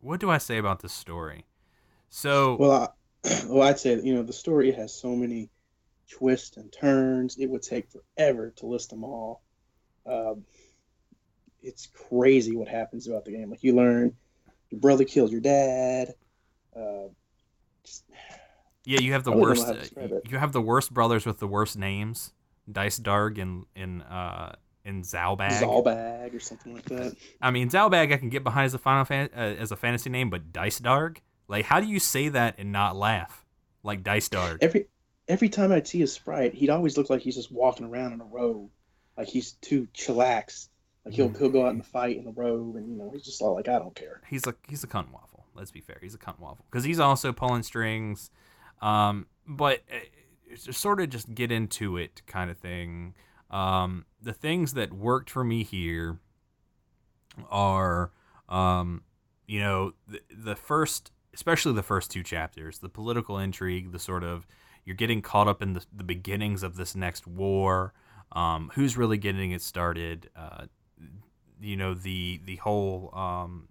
what do I say about this story? So Well, I, well, I'd say you know the story has so many twists and turns. It would take forever to list them all. Um, it's crazy what happens throughout the game. Like you learn your brother killed your dad. Uh, just, Yeah, you have the worst. know how to describe it. you have the worst brothers with the worst names. Dycedarg and in uh in Zalbag. Zalbag or something like that. I mean, Zalbag I can get behind as a final fan, uh, as a fantasy name, but Dycedarg, like, how do you say that and not laugh? Like Dycedarg. Every every time I'd see a sprite, he'd always look like he's just walking around in a robe, like he's too chillaxed. Like he'll he'll go out in a fight in a robe, and you know he's just all like, I don't care. he's a he's a cunt waffle. Let's be fair, he's a cunt waffle because he's also pulling strings. Um, but uh, to sort of just get into it, kind of thing. Um, the things that worked for me here are, um, you know, the, the first, especially the first two chapters, the political intrigue, the sort of you're getting caught up in the, the beginnings of this next war. Um, who's really getting it started? Uh, you know the the whole um,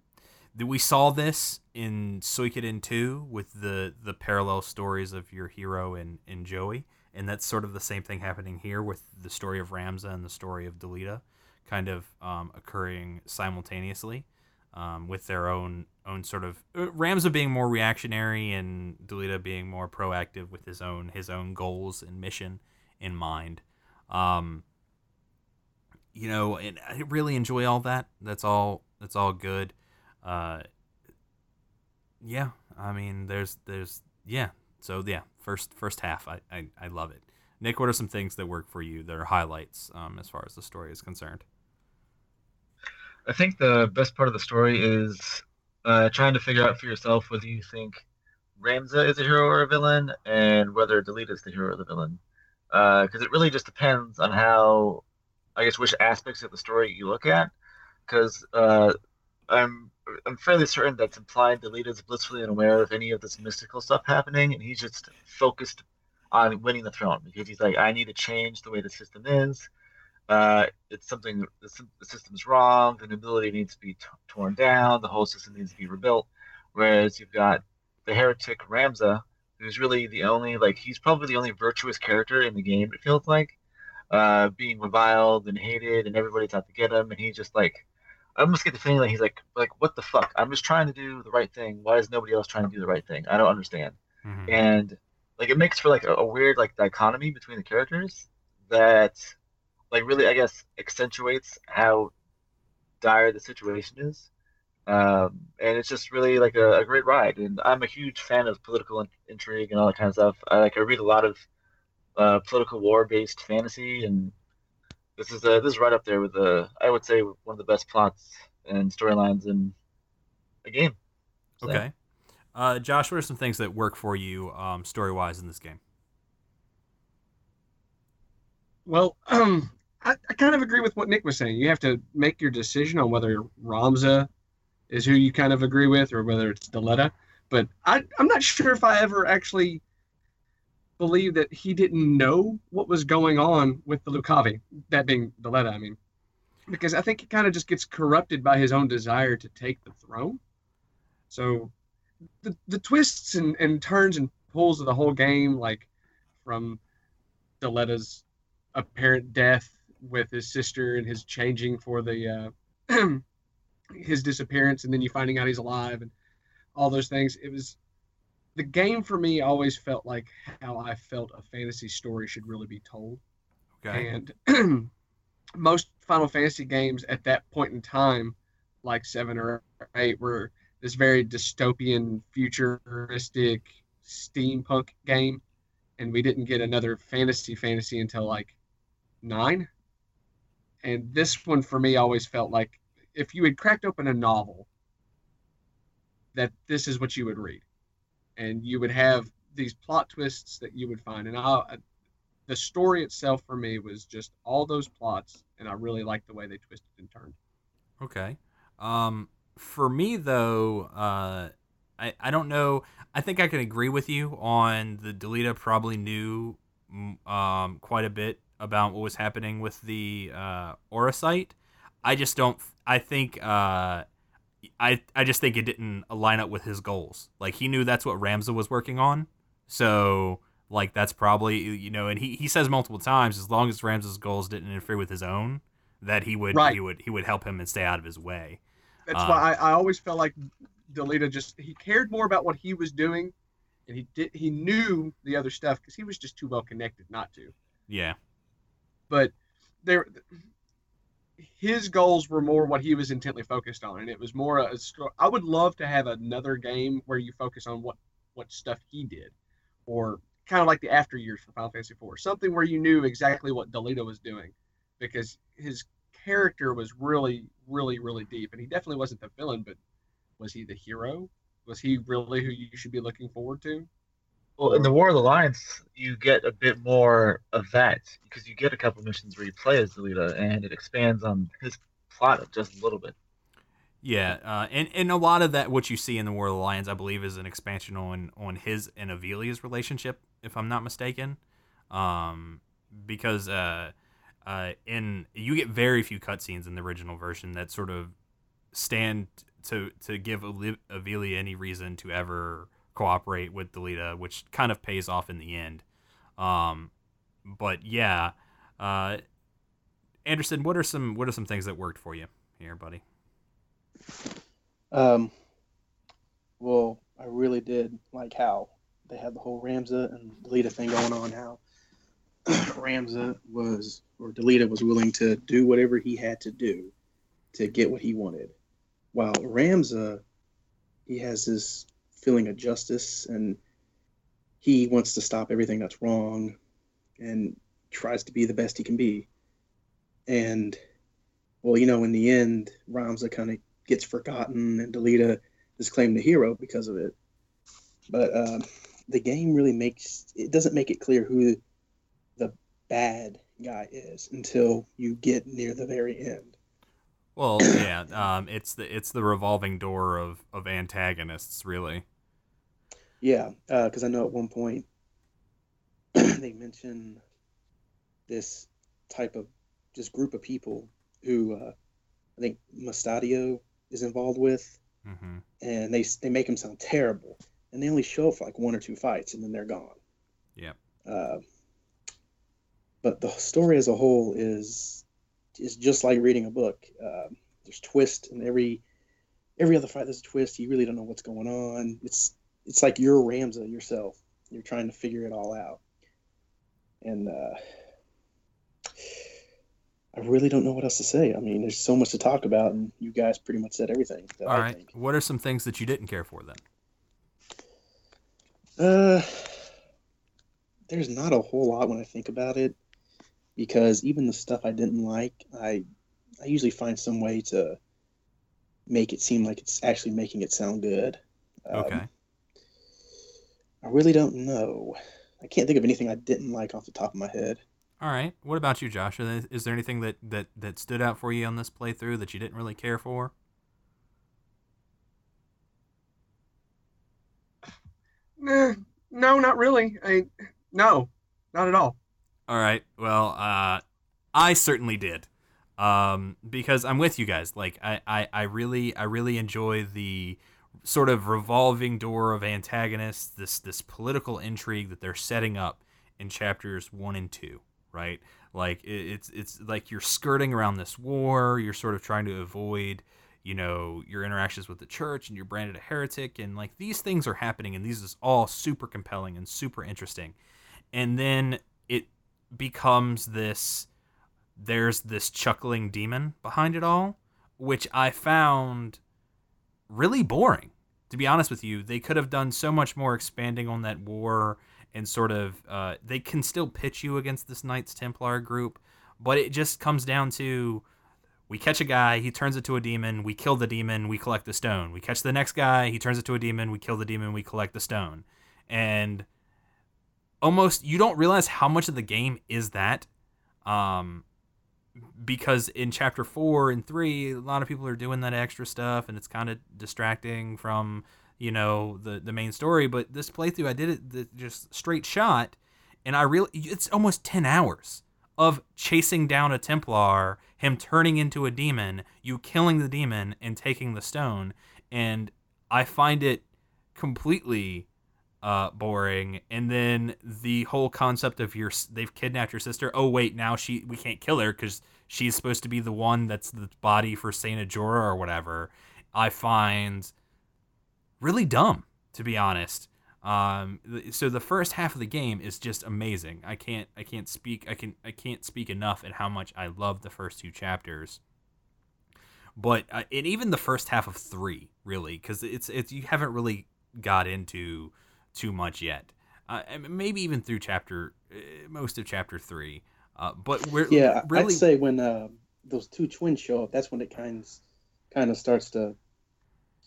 we saw this in Suikoden 2 with the the parallel stories of your hero and, and Jowy. And that's sort of the same thing happening here with the story of Ramza and the story of Delita kind of um, occurring simultaneously. um, with their own own sort of uh, Ramza being more reactionary and Delita being more proactive with his own his own goals and mission in mind. Um, you know, and I really enjoy all that. That's all. That's all good. Uh, yeah, I mean, there's there's yeah. So yeah, first first half, I, I I love it. Nick, what are some things that work for you that are highlights um, as far as the story is concerned? I think the best part of the story is uh, trying to figure out for yourself whether you think Ramza is a hero or a villain, and whether Delita is the hero or the villain. Because uh, it really just depends on how, I guess, which aspects of the story you look at. Because uh, I'm I'm fairly certain that's implied Delita is blissfully unaware of any of this mystical stuff happening, and he's just focused on winning the throne because he's like, I need to change the way the system is uh, it's something the, the system's wrong. The nobility needs to be t- torn down. The whole system needs to be rebuilt. Whereas you've got the heretic Ramza, who's really the only like he's probably the only virtuous character in the game. It feels like uh, being reviled and hated, and everybody's out to get him, and he's just like I almost get the feeling like he's like like what the fuck? I'm just trying to do the right thing. Why is nobody else trying to do the right thing? I don't understand. Mm-hmm. And like it makes for like a, a weird like dichotomy between the characters that like really I guess accentuates how dire the situation is. Um, and it's just really like a, a, great ride. And I'm a huge fan of political in- intrigue and all that kind of stuff. I like I read a lot of uh, political war based fantasy, and this is a, this is right up there with the I would say one of the best plots and storylines in a game. So. Okay, uh, Josh, what are some things that work for you um, story wise in this game? Well, um, I, I kind of agree with what Nick was saying. You have to make your decision on whether Ramza is who you kind of agree with or whether it's Delita. But I, I'm not sure if I ever actually believe that he didn't know what was going on with the Lucavi, that being Delita, I mean. Because I think he kind of just gets corrupted by his own desire to take the throne. So the, the twists and, and turns and pulls of the whole game, like from Delita's apparent death with his sister and his changing for the uh, his disappearance and then you finding out he's alive and all those things. It was the game for me always felt like how I felt a fantasy story should really be told. Okay. And most Final Fantasy games at that point in time, like seven or eight, were this very dystopian, futuristic steampunk game, and we didn't get another fantasy fantasy until like nine and this one for me always felt like if you had cracked open a novel that this is what you would read and you would have these plot twists that you would find and I, the story itself for me was just all those plots and i really liked the way they twisted and turned okay um, for me though uh, I, I don't know i think i can agree with you on the delita probably knew um, quite a bit about what was happening with the uh, Aura site. I just don't. I think. Uh, I I just think it didn't line up with his goals. Like he knew that's what Ramza was working on, so like that's probably you know. And he, he says multiple times, as long as Ramza's goals didn't interfere with his own, that he would right. he would he would help him and stay out of his way. That's um, why I, I always felt like Delita just he cared more about what he was doing, and he did he knew the other stuff because he was just too well connected not to. Yeah but there his goals were more what he was intently focused on and it was more a I would love to have another game where you focus on what what stuff he did or kind of like the after years for Final Fantasy IV something where you knew exactly what Delita was doing because his character was really really really deep and he definitely wasn't the villain but was he the hero? Was he really who you should be looking forward to well, in the War of the Lions, you get a bit more of that because you get a couple missions where you play as Delita, and it expands on his plot just a little bit. Yeah, uh, and and a lot of that what you see in the War of the Lions, I believe, is an expansion on on his and Ovelia's relationship, if I'm not mistaken, um, because uh, uh, in you get very few cutscenes in the original version that sort of stand to to give Evilia any reason to ever cooperate with Delita, which kind of pays off in the end. Um, but yeah, uh, Anderson, what are some what are some things that worked for you here, buddy? Um, well, I really did like how they had the whole Ramza and Delita thing going on. How Ramza was or Delita was willing to do whatever he had to do to get what he wanted, while Ramza he has this feeling of justice and he wants to stop everything that's wrong and tries to be the best he can be. And well, you know, in the end, Ramza kind of gets forgotten and Delita is claimed the hero because of it. But um, the game really makes it doesn't make it clear who the bad guy is until you get near the very end. Well, yeah, um, it's the it's the revolving door of of antagonists, really. Yeah, because uh, I know at one point they mention this type of just group of people who uh, I think Mustadio is involved with, mm-hmm. and they they make him sound terrible, and they only show up for like one or two fights, and then they're gone. Yep. Uh, but the story as a whole is is just like reading a book. Uh, there's twist in every every other fight. There's a twist. You really don't know what's going on. It's it's like you're Ramza yourself. You're trying to figure it all out, and uh, I really don't know what else to say. I mean, there's so much to talk about, and you guys pretty much said everything. All I right. Think. What are some things that you didn't care for then? Uh, there's not a whole lot when I think about it, because even the stuff I didn't like, I I usually find some way to make it seem like it's actually making it sound good. Um, okay. I really don't know. I can't think of anything I didn't like off the top of my head. All right. What about you, Josh? Is there anything that, that, that stood out for you on this playthrough that you didn't really care for? Nah, no, not really. I no, not at all. All right. Well, uh, I certainly did, um, because I'm with you guys. Like, I, I, I really, I really enjoy the sort of revolving door of antagonists. This, this political intrigue that they're setting up in chapters one and two right? Like it's it's like you're skirting around this war. You're sort of trying to avoid, you know, your interactions with the church, and you're branded a heretic, and like these things are happening, and these is all super compelling and super interesting. And then it becomes this. There's this chuckling demon behind it all, which I found really boring. To be honest with you, they could have done so much more expanding on that war and sort of uh, they can still pitch you against this Knights Templar group, but it just comes down to we catch a guy, he turns it into a demon, we kill the demon, we collect the stone. We catch the next guy, he turns into a demon, we kill the demon, we collect the stone. And almost you don't realize how much of the game is that. Um, because in chapter four and three, a lot of people are doing that extra stuff, and it's kind of distracting from you know the the main story but this playthrough i did it the, just straight shot and i really it's almost 10 hours of chasing down a templar him turning into a demon you killing the demon and taking the stone and i find it completely uh, boring and then the whole concept of your they've kidnapped your sister oh wait now she we can't kill her because she's supposed to be the one that's the body for saint ajora or whatever i find really dumb, to be honest. Um, so the first half of the game is just amazing. I can't I can't speak I can I can't speak enough at how much I love the first two chapters. But uh, and even the first half of three, really, because it's it's you haven't really got into too much yet. Uh, maybe even through chapter uh, most of chapter three. Uh, but we're yeah, really... I'd say when uh, those two twins show up, that's when it kind of kind of starts to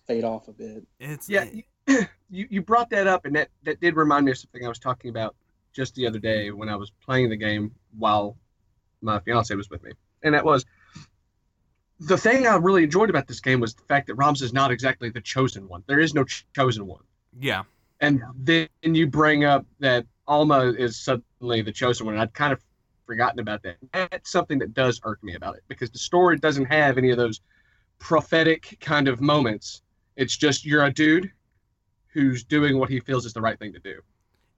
fade off a bit. It's yeah. You, you brought that up, and that that did remind me of something I was talking about just the other day when I was playing the game while my fiance was with me, and that was the thing I really enjoyed about this game was the fact that Ramza is not exactly the chosen one. There is no ch- chosen one. Yeah. And then you bring up that Alma is suddenly the chosen one. I'd kind of forgotten about that. That's something that does irk me about it because the story doesn't have any of those prophetic kind of moments it's just you're a dude who's doing what he feels is the right thing to do.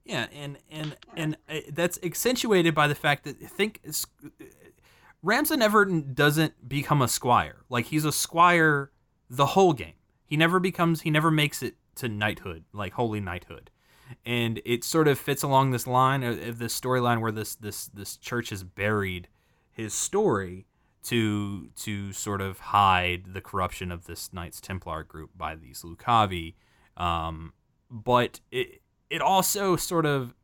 Yeah, and and and uh, that's accentuated by the fact that think Ramson Everton doesn't become a squire. Like he's a squire the whole game. He never becomes he never makes it to knighthood, like holy knighthood. And it sort of fits along this line of this storyline where this this this church has buried his story to to sort of hide the corruption of this Knights Templar group by these Lucavi. Um, but it it also sort of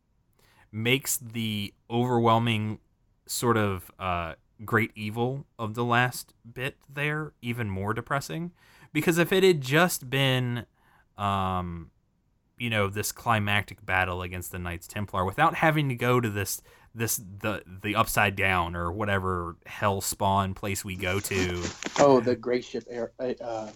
makes the overwhelming sort of uh, great evil of the last bit there even more depressing because if it had just been um, you know this climactic battle against the knights templar without having to go to this this the the upside down or whatever hell spawn place we go to Oh, the great ship air, uh,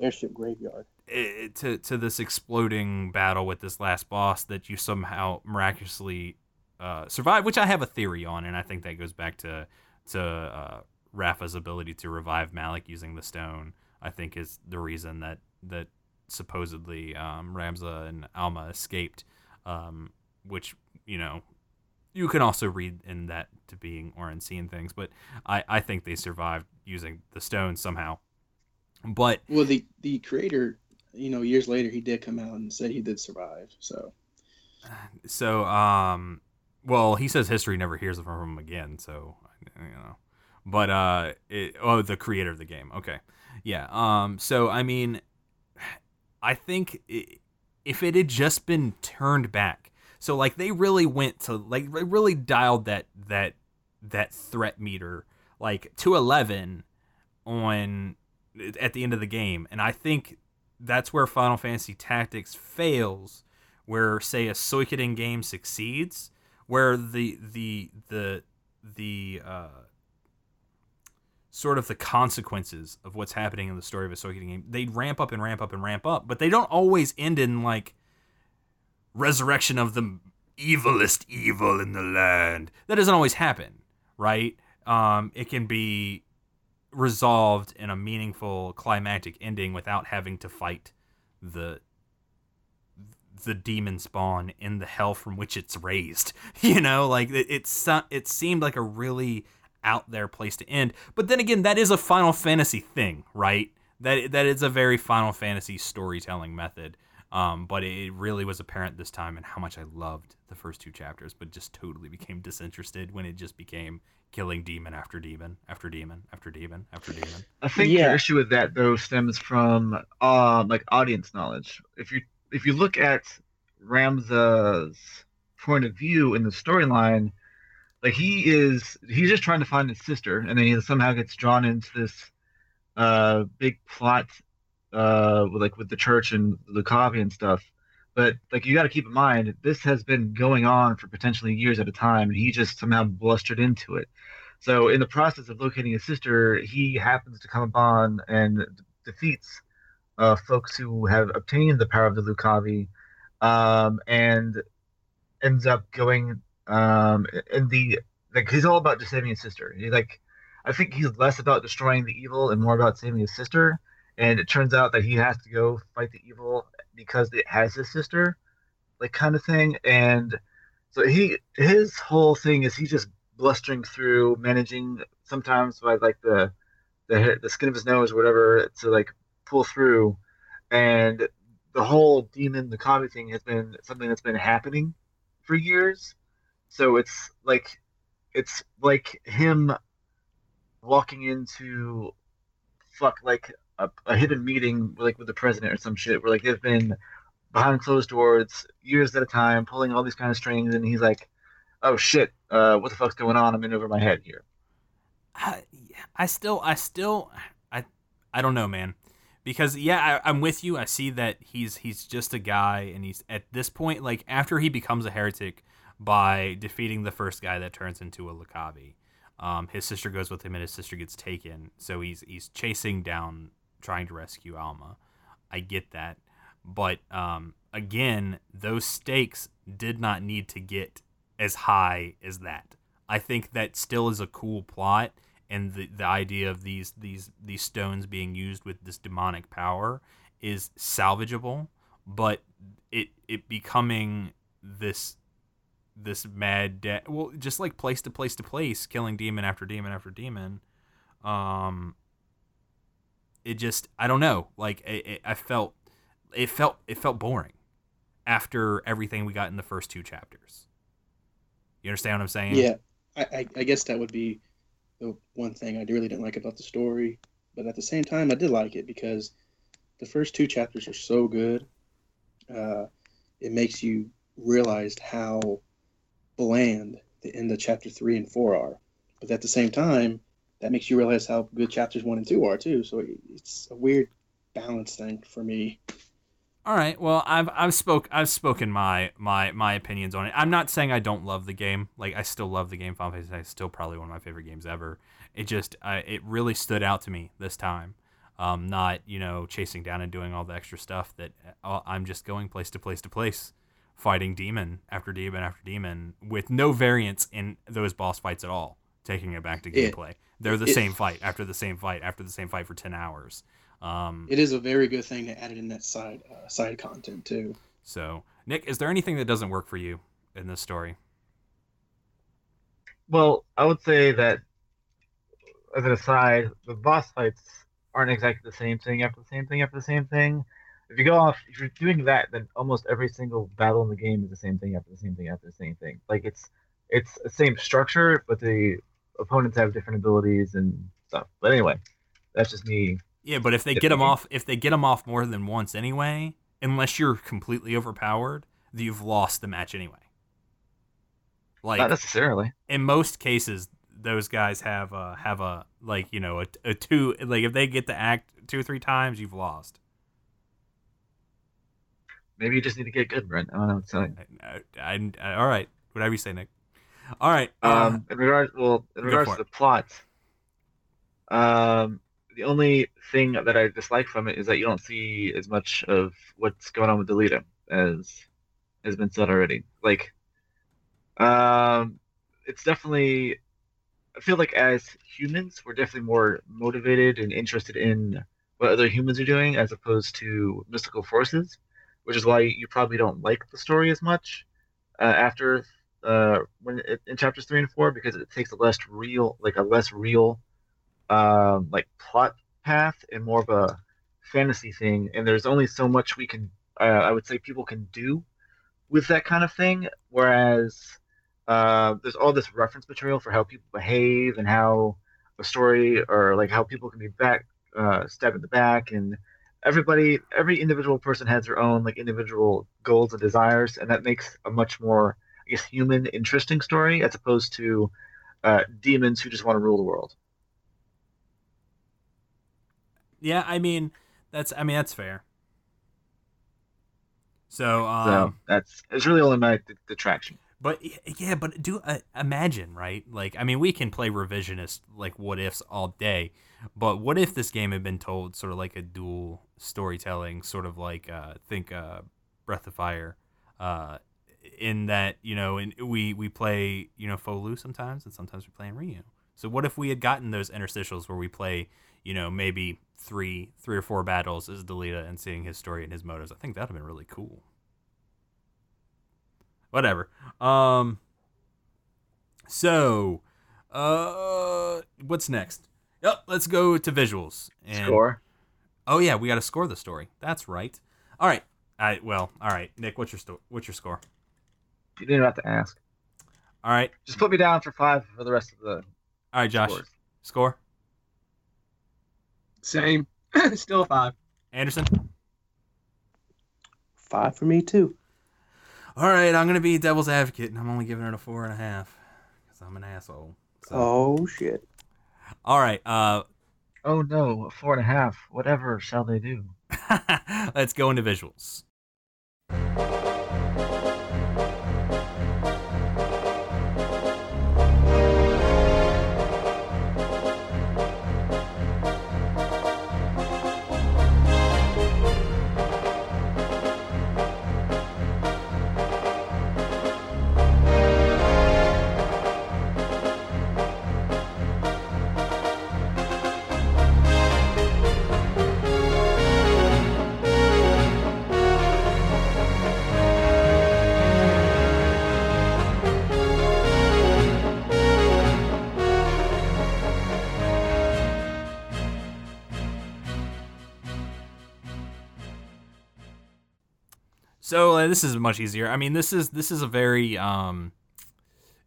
airship graveyard. it, to to this exploding battle with this last boss that you somehow miraculously uh, survive, which I have a theory on, and I think that goes back to to uh, Rafa's ability to revive Malak using the stone. I think is the reason that that supposedly um, Ramza and Alma escaped, um, which you know you can also read in that to being or unseen things, but I, I think they survived using the stone somehow. But Well, the the creator, you know, years later, he did come out and said he did survive. So so um well he says history never hears from him again so you know but uh it, oh the creator of the game okay yeah um so i mean i think if it had just been turned back so like they really went to like they really dialed that that that threat meter like to 11 on at the end of the game. And i think that's where final fantasy tactics fails where say a Suikoden game succeeds, where the the the the uh, sort of the consequences of what's happening in the story of a Suikoden game, they ramp up and ramp up and ramp up, but they don't always end in like resurrection of the evilest evil in the land. That doesn't always happen, right? Um, it can be resolved in a meaningful climactic ending without having to fight the the demon spawn in the hell from which it's raised. You know, like it it's it seemed like a really out there place to end. But then again, that is a Final Fantasy thing, right? That that is a very Final Fantasy storytelling method. Um, but it really was apparent this time and how much I loved the first two chapters, but just totally became disinterested when it just became killing demon after demon after demon after demon after demon. I think Yeah. your issue with that though stems from um like audience knowledge. If you if you look at Ramza's point of view in the storyline, like he is he's just trying to find his sister, and then he somehow gets drawn into this uh big plot uh with, like with the church and Lucavi and stuff. But like you got to keep in mind, this has been going on for potentially years at a time, and he just somehow blustered into it. So in the process of locating his sister, he happens to come upon and defeats uh, folks who have obtained the power of the Lucavi, um, and ends up going um, in the like he's all about just saving his sister. He like I think he's less about destroying the evil and more about saving his sister. And it turns out that he has to go fight the evil because it has his sister, like kind of thing. And so he his whole thing is he's just blustering through, managing sometimes by like the the the skin of his nose or whatever to like pull through. And the whole demon the comedy thing has been something that's been happening for years. So it's like it's like him walking into fuck like a, a hidden meeting like with the president or some shit where like they've been behind closed doors years at a time pulling all these kind of strings and he's like oh shit uh what the fuck's going on i'm in over my head here I, I still, I still, I, I don't know, man. Because yeah, I, I'm with you. I see that he's he's just a guy, and he's at this point, like after he becomes a heretic by defeating the first guy that turns into a Lucavi, um, his sister goes with him, and his sister gets taken. So he's he's chasing down, trying to rescue Alma. I get that, but um, again, those stakes did not need to get as high as that. I think that still is a cool plot, and the the idea of these these these stones being used with this demonic power is salvageable, but it it becoming this this mad da- well just like place to place to place killing demon after demon after demon um it just I don't know. Like it, it, I felt it felt it felt boring after everything we got in the first two chapters. You understand what I'm saying? Yeah, I, I, I guess that would be the one thing I really didn't like about the story. But at the same time, I did like it because the first two chapters are so good. Uh, it makes you realize how bland the end of chapter three and four are. But at the same time, that makes you realize how good chapters one and two are too. So it's a weird balance thing for me. All right. Well, I've I've spoke I've spoken my my my opinions on it. I'm not saying I don't love the game. Like I still love the game. Final Fantasy is still probably one of my favorite games ever. It just uh, it really stood out to me this time. Um, not you know chasing down and doing all the extra stuff that uh, I'm just going place to place to place, fighting demon after demon after demon with no variance in those boss fights at all. Taking it back to It- gameplay, they're the it- same fight after the same fight after the same fight for ten hours. Um, It is a very good thing to add it in that side uh, side content too. So, Nick, is there anything that doesn't work for you in this story? Well, I would say that as an aside, the boss fights aren't exactly the same thing after the same thing after the same thing. If you go off, if you're doing that, then almost every single battle in the game is the same thing after the same thing after the same thing. Like it's it's the same structure, but the opponents have different abilities and stuff. But anyway, that's just me. Yeah, but if they get them off, if they get them off more than once anyway, unless you're completely overpowered, you've lost the match anyway. Like Not necessarily. in most cases, those guys have a have a like you know a, a two like if they get to act two or three times, you've lost. Maybe you just need to get good, Brent. I don't know what to tell you. I, I, I- all right, whatever you say, Nick. All right. uh, Um, in regards, well, in regards to the plot, um, the only thing that I dislike from it is that you don't see as much of what's going on with Delita as has been said already. Like, um, it's definitely. I feel like as humans, we're definitely more motivated and interested in what other humans are doing as opposed to mystical forces, which is why you probably don't like the story as much uh, after uh when it, in chapters three and four because it takes a less real like a less real um like plot path and more of a fantasy thing. And there's only so much we can uh, i would say people can do with that kind of thing. Whereas uh there's all this reference material for how people behave and how a story or like how people can be back uh stabbed in the back and everybody every individual person has their own like individual goals and desires and that makes a much more I guess human interesting story as opposed to uh, demons who just want to rule the world. yeah, I mean that's I mean that's fair. So, um, so that's it's really only my detraction. But yeah, but do uh, imagine, right? Like, I mean, we can play revisionist like what ifs all day, but what if this game had been told sort of like a dual storytelling, sort of like uh, think uh, Breath of Fire, uh, in that you know, and we we play you know Fou-Lu sometimes, and sometimes we play in Ryu. So what if we had gotten those interstitials where we play, you know, maybe three three or four battles as Delita and seeing his story and his motives? I think that'd have been really cool. Whatever. Um. So, uh, what's next? Yep, let's go to visuals. And, Score. Oh yeah, we got to score the story. That's right. All right. I well, all right. Nick, what's your sto- what's your score? You didn't have to ask. All right. Just put me down for five for the rest of the All right, Josh. scores. Score. Same. Still a five. Anderson. Five for me too. All right, I'm gonna be devil's advocate, and I'm only giving it a four and a half because I'm an asshole. So, Oh shit. All right. Uh, Oh no, four and a half. Whatever shall they do? let's go into visuals. So uh, this is much easier. I mean, this is this is a very um,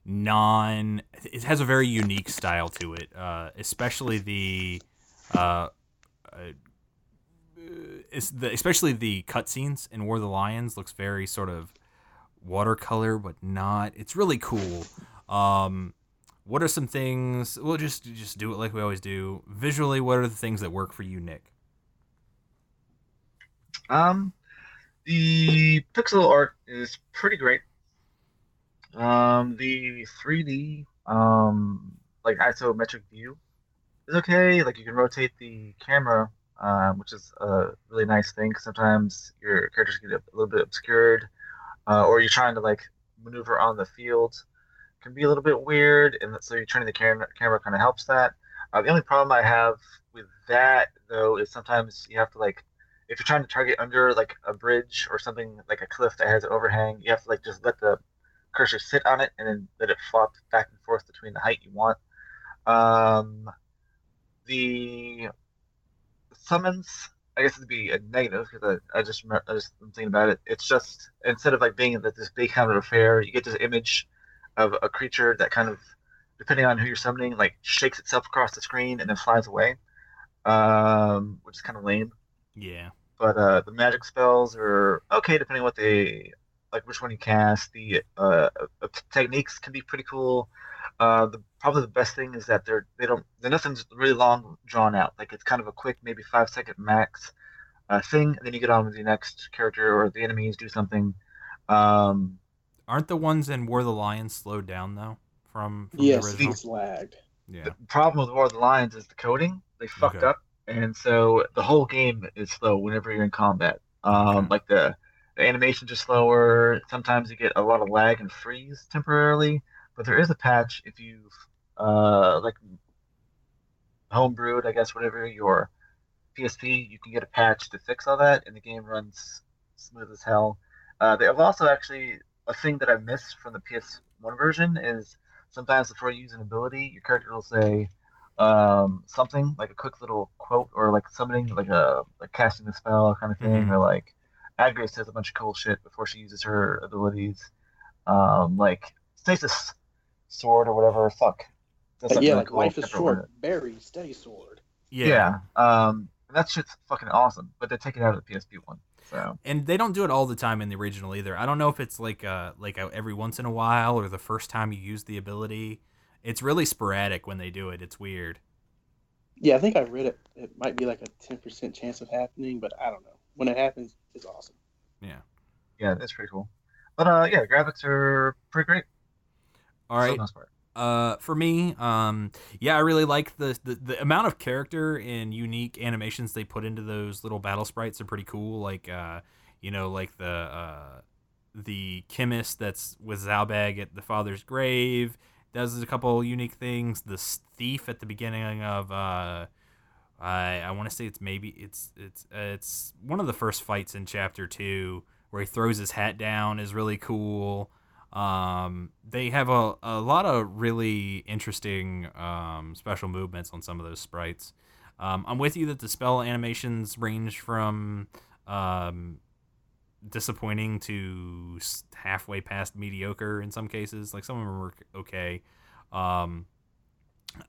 non. It has a very unique style to it, uh, especially the, uh, uh, the especially the cutscenes in War of the Lions looks very sort of watercolor, but not. It's really cool. Um, what are some things? We'll just just do it like we always do. Visually, what are the things that work for you, Nick? Um, the pixel art is pretty great. Um, the 3D, um, like isometric view is okay. Like you can rotate the camera, um, which is a really nice thing. sometimes your characters get a little bit obscured, uh, or you're trying to like maneuver on the field, can be a little bit weird, and so you're turning the camera camera kind of helps that. Uh, the only problem I have with that though is sometimes you have to like if you're trying to target under like a bridge or something like a cliff that has an overhang, you have to like just let the cursor sit on it and then let it flop back and forth between the height you want. Um, the summons, I guess it'd be a negative because I, I just remember, I just am thinking about it. It's just instead of like being this big kind of affair, you get this image of a creature that kind of, depending on who you're summoning, like shakes itself across the screen and then flies away, um, which is kind of lame Yeah. but uh, the magic spells are okay depending on what they like which one you cast the uh, uh, techniques can be pretty cool uh, the probably the best thing is that they're they don't they're nothing's really long drawn out like it's kind of a quick maybe five second max uh, thing and then you get on with the next character or the enemies do something um, Aren't the ones in War of the Lions slowed down though from, from Yes, the original? it's lagged. Yeah. the problem with War of the Lions is the coding they fucked Okay. up and so the whole game is slow whenever you're in combat. Um, like the the animations are slower. Sometimes you get a lot of lag and freeze temporarily. But there is a patch if you've uh, like homebrewed i guess whatever your psp you can get a patch to fix all that and the game runs smooth as hell. Uh, they have also actually a thing that i missed from the ps1 version is sometimes before you use an ability your character will say um, something like a quick little quote or like summoning like a like casting a spell kind of thing Mhm. or like Agrias says a bunch of cool shit before she uses her abilities um, like stasis sword or whatever fuck Does But yeah, really like cool life is after short. one- Berry, stay sword. yeah. yeah, um and that shit's fucking awesome but they take it out of the PSP one so And they don't do it all the time in the original either. I don't know if it's like uh like a, every once in a while or the first time you use the ability. It's really sporadic when they do it. It's weird. Yeah, I think I read it. It might be like a ten percent chance of happening, but I don't know. When it happens, it's awesome. Yeah. yeah that's pretty cool but uh yeah graphics are pretty great All right. for the right. most part. Uh, for me, um, yeah, I really like the, the the amount of character and unique animations they put into those little battle sprites are pretty cool. Like, uh, you know, like the uh, the chemist that's with Zalbag at the father's grave does a couple unique things. The thief at the beginning of uh, I I want to say it's maybe it's it's uh, it's one of the first fights in chapter two where he throws his hat down is really cool. Um, they have a, a lot of really interesting um, special movements on some of those sprites. Um, I'm with you that the spell animations range from um, disappointing to halfway past mediocre in some cases. Like some of them were okay. Um,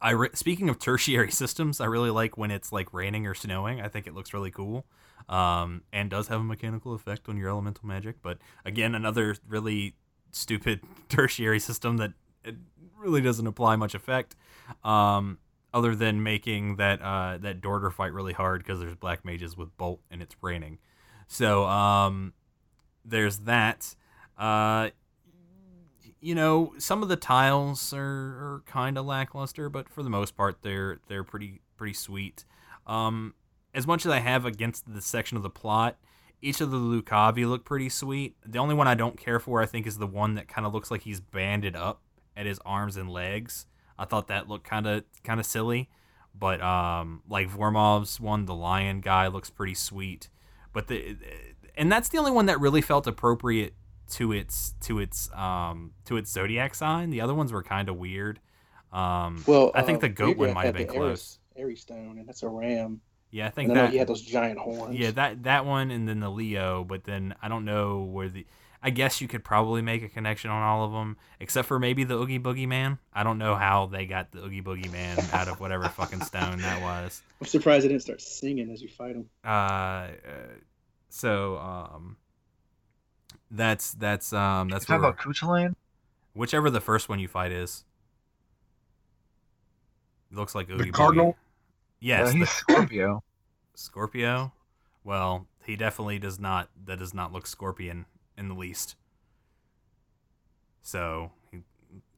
I re- speaking of tertiary systems, I really like when it's like raining or snowing. I think it looks really cool, um, and does have a mechanical effect on your elemental magic. But again, another really stupid tertiary system that it really doesn't apply much effect, um, other than making that uh, that Dorter fight really hard because there's black mages with bolt and it's raining. So um, there's that. Uh, you know, some of the tiles are, are kind of lackluster, but for the most part, they're they're pretty pretty sweet. Um, as much as I have against the section of the plot, each of the Lucavi look pretty sweet. The only one I don't care for, I think, is the one that kind of looks like he's banded up at his arms and legs. I thought that looked kind of kind of silly, but um, like Vormav's one, the lion guy looks pretty sweet. But the and that's the only one that really felt appropriate to its to its um to its zodiac sign. The other ones were kind of weird. Um, Well, I think uh, the goat one might have been close. Aries stone, and that's a ram. Yeah, I think And that. you had those giant horns. Yeah, that that one, and then the Leo. But then I don't know where the. I guess you could probably make a connection on all of them, except for maybe the Oogie Boogie Man. I don't know how they got the Oogie Boogie Man out of whatever fucking stone that was. I'm surprised they didn't start singing as you fight them. Uh, uh so um, that's that's um that's Talk about Cúchulainn. whichever the first one you fight is. Looks like Oogie Boogie. Cardinal? Yes, Yeah, the Scorpio. Scorpio. Well, he definitely does not. That does not look scorpion in the least. So,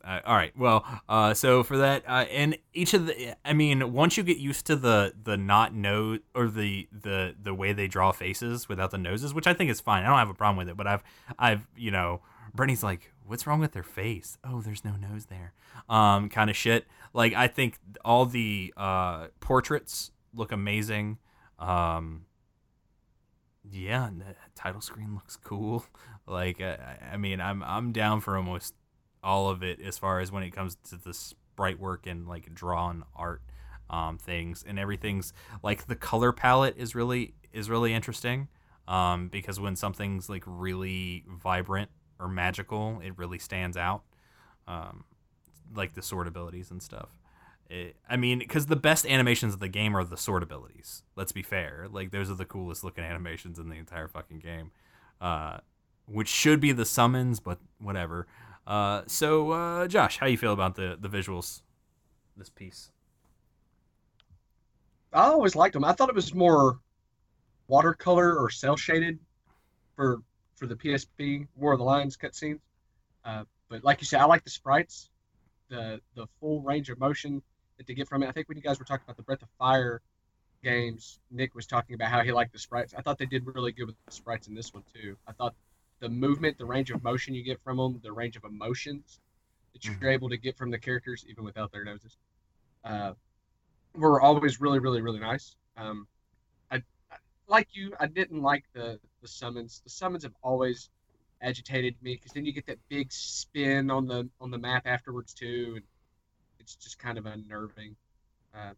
uh, all right. Well, uh, so for that, uh, and each of the, I mean, once you get used to the the not nose or the the the way they draw faces without the noses, which I think is fine. I don't have a problem with it. But I've I've you know, Brittany's like, what's wrong with their face? Oh, there's no nose there. Um, kind of shit. Like I think all the uh portraits look amazing. Um, yeah, the title screen looks cool. Like, uh, I mean, I'm I'm down for almost all of it as far as when it comes to the sprite work and like drawn art um, things and everything's like the color palette is really is really interesting um, because when something's like really vibrant or magical, it really stands out. Um, like the sword abilities and stuff. It, I mean, because the best animations of the game are the sword abilities. Let's be fair. Like those are the coolest looking animations in the entire fucking game, uh, which should be the summons, but whatever. Uh, so, uh, Josh, how you feel about the the visuals? This piece. I always liked them. I thought it was more watercolor or cell shaded for for the PSP War of the Lions cutscenes. Uh, but like you said, I like the sprites, the the full range of motion that they get from it. I think when you guys were talking about the Breath of Fire games, Nick was talking about how he liked the sprites. I thought they did really good with the sprites in this one too. I thought the movement, the range of motion you get from them, the range of emotions that you're Mhm. able to get from the characters, even without their noses, uh, were always really, really, really nice. Um, I, I like you. I didn't like the the summons. The summons have always agitated me because then you get that big spin on the on the map afterwards too, and it's just kind of unnerving. Uh,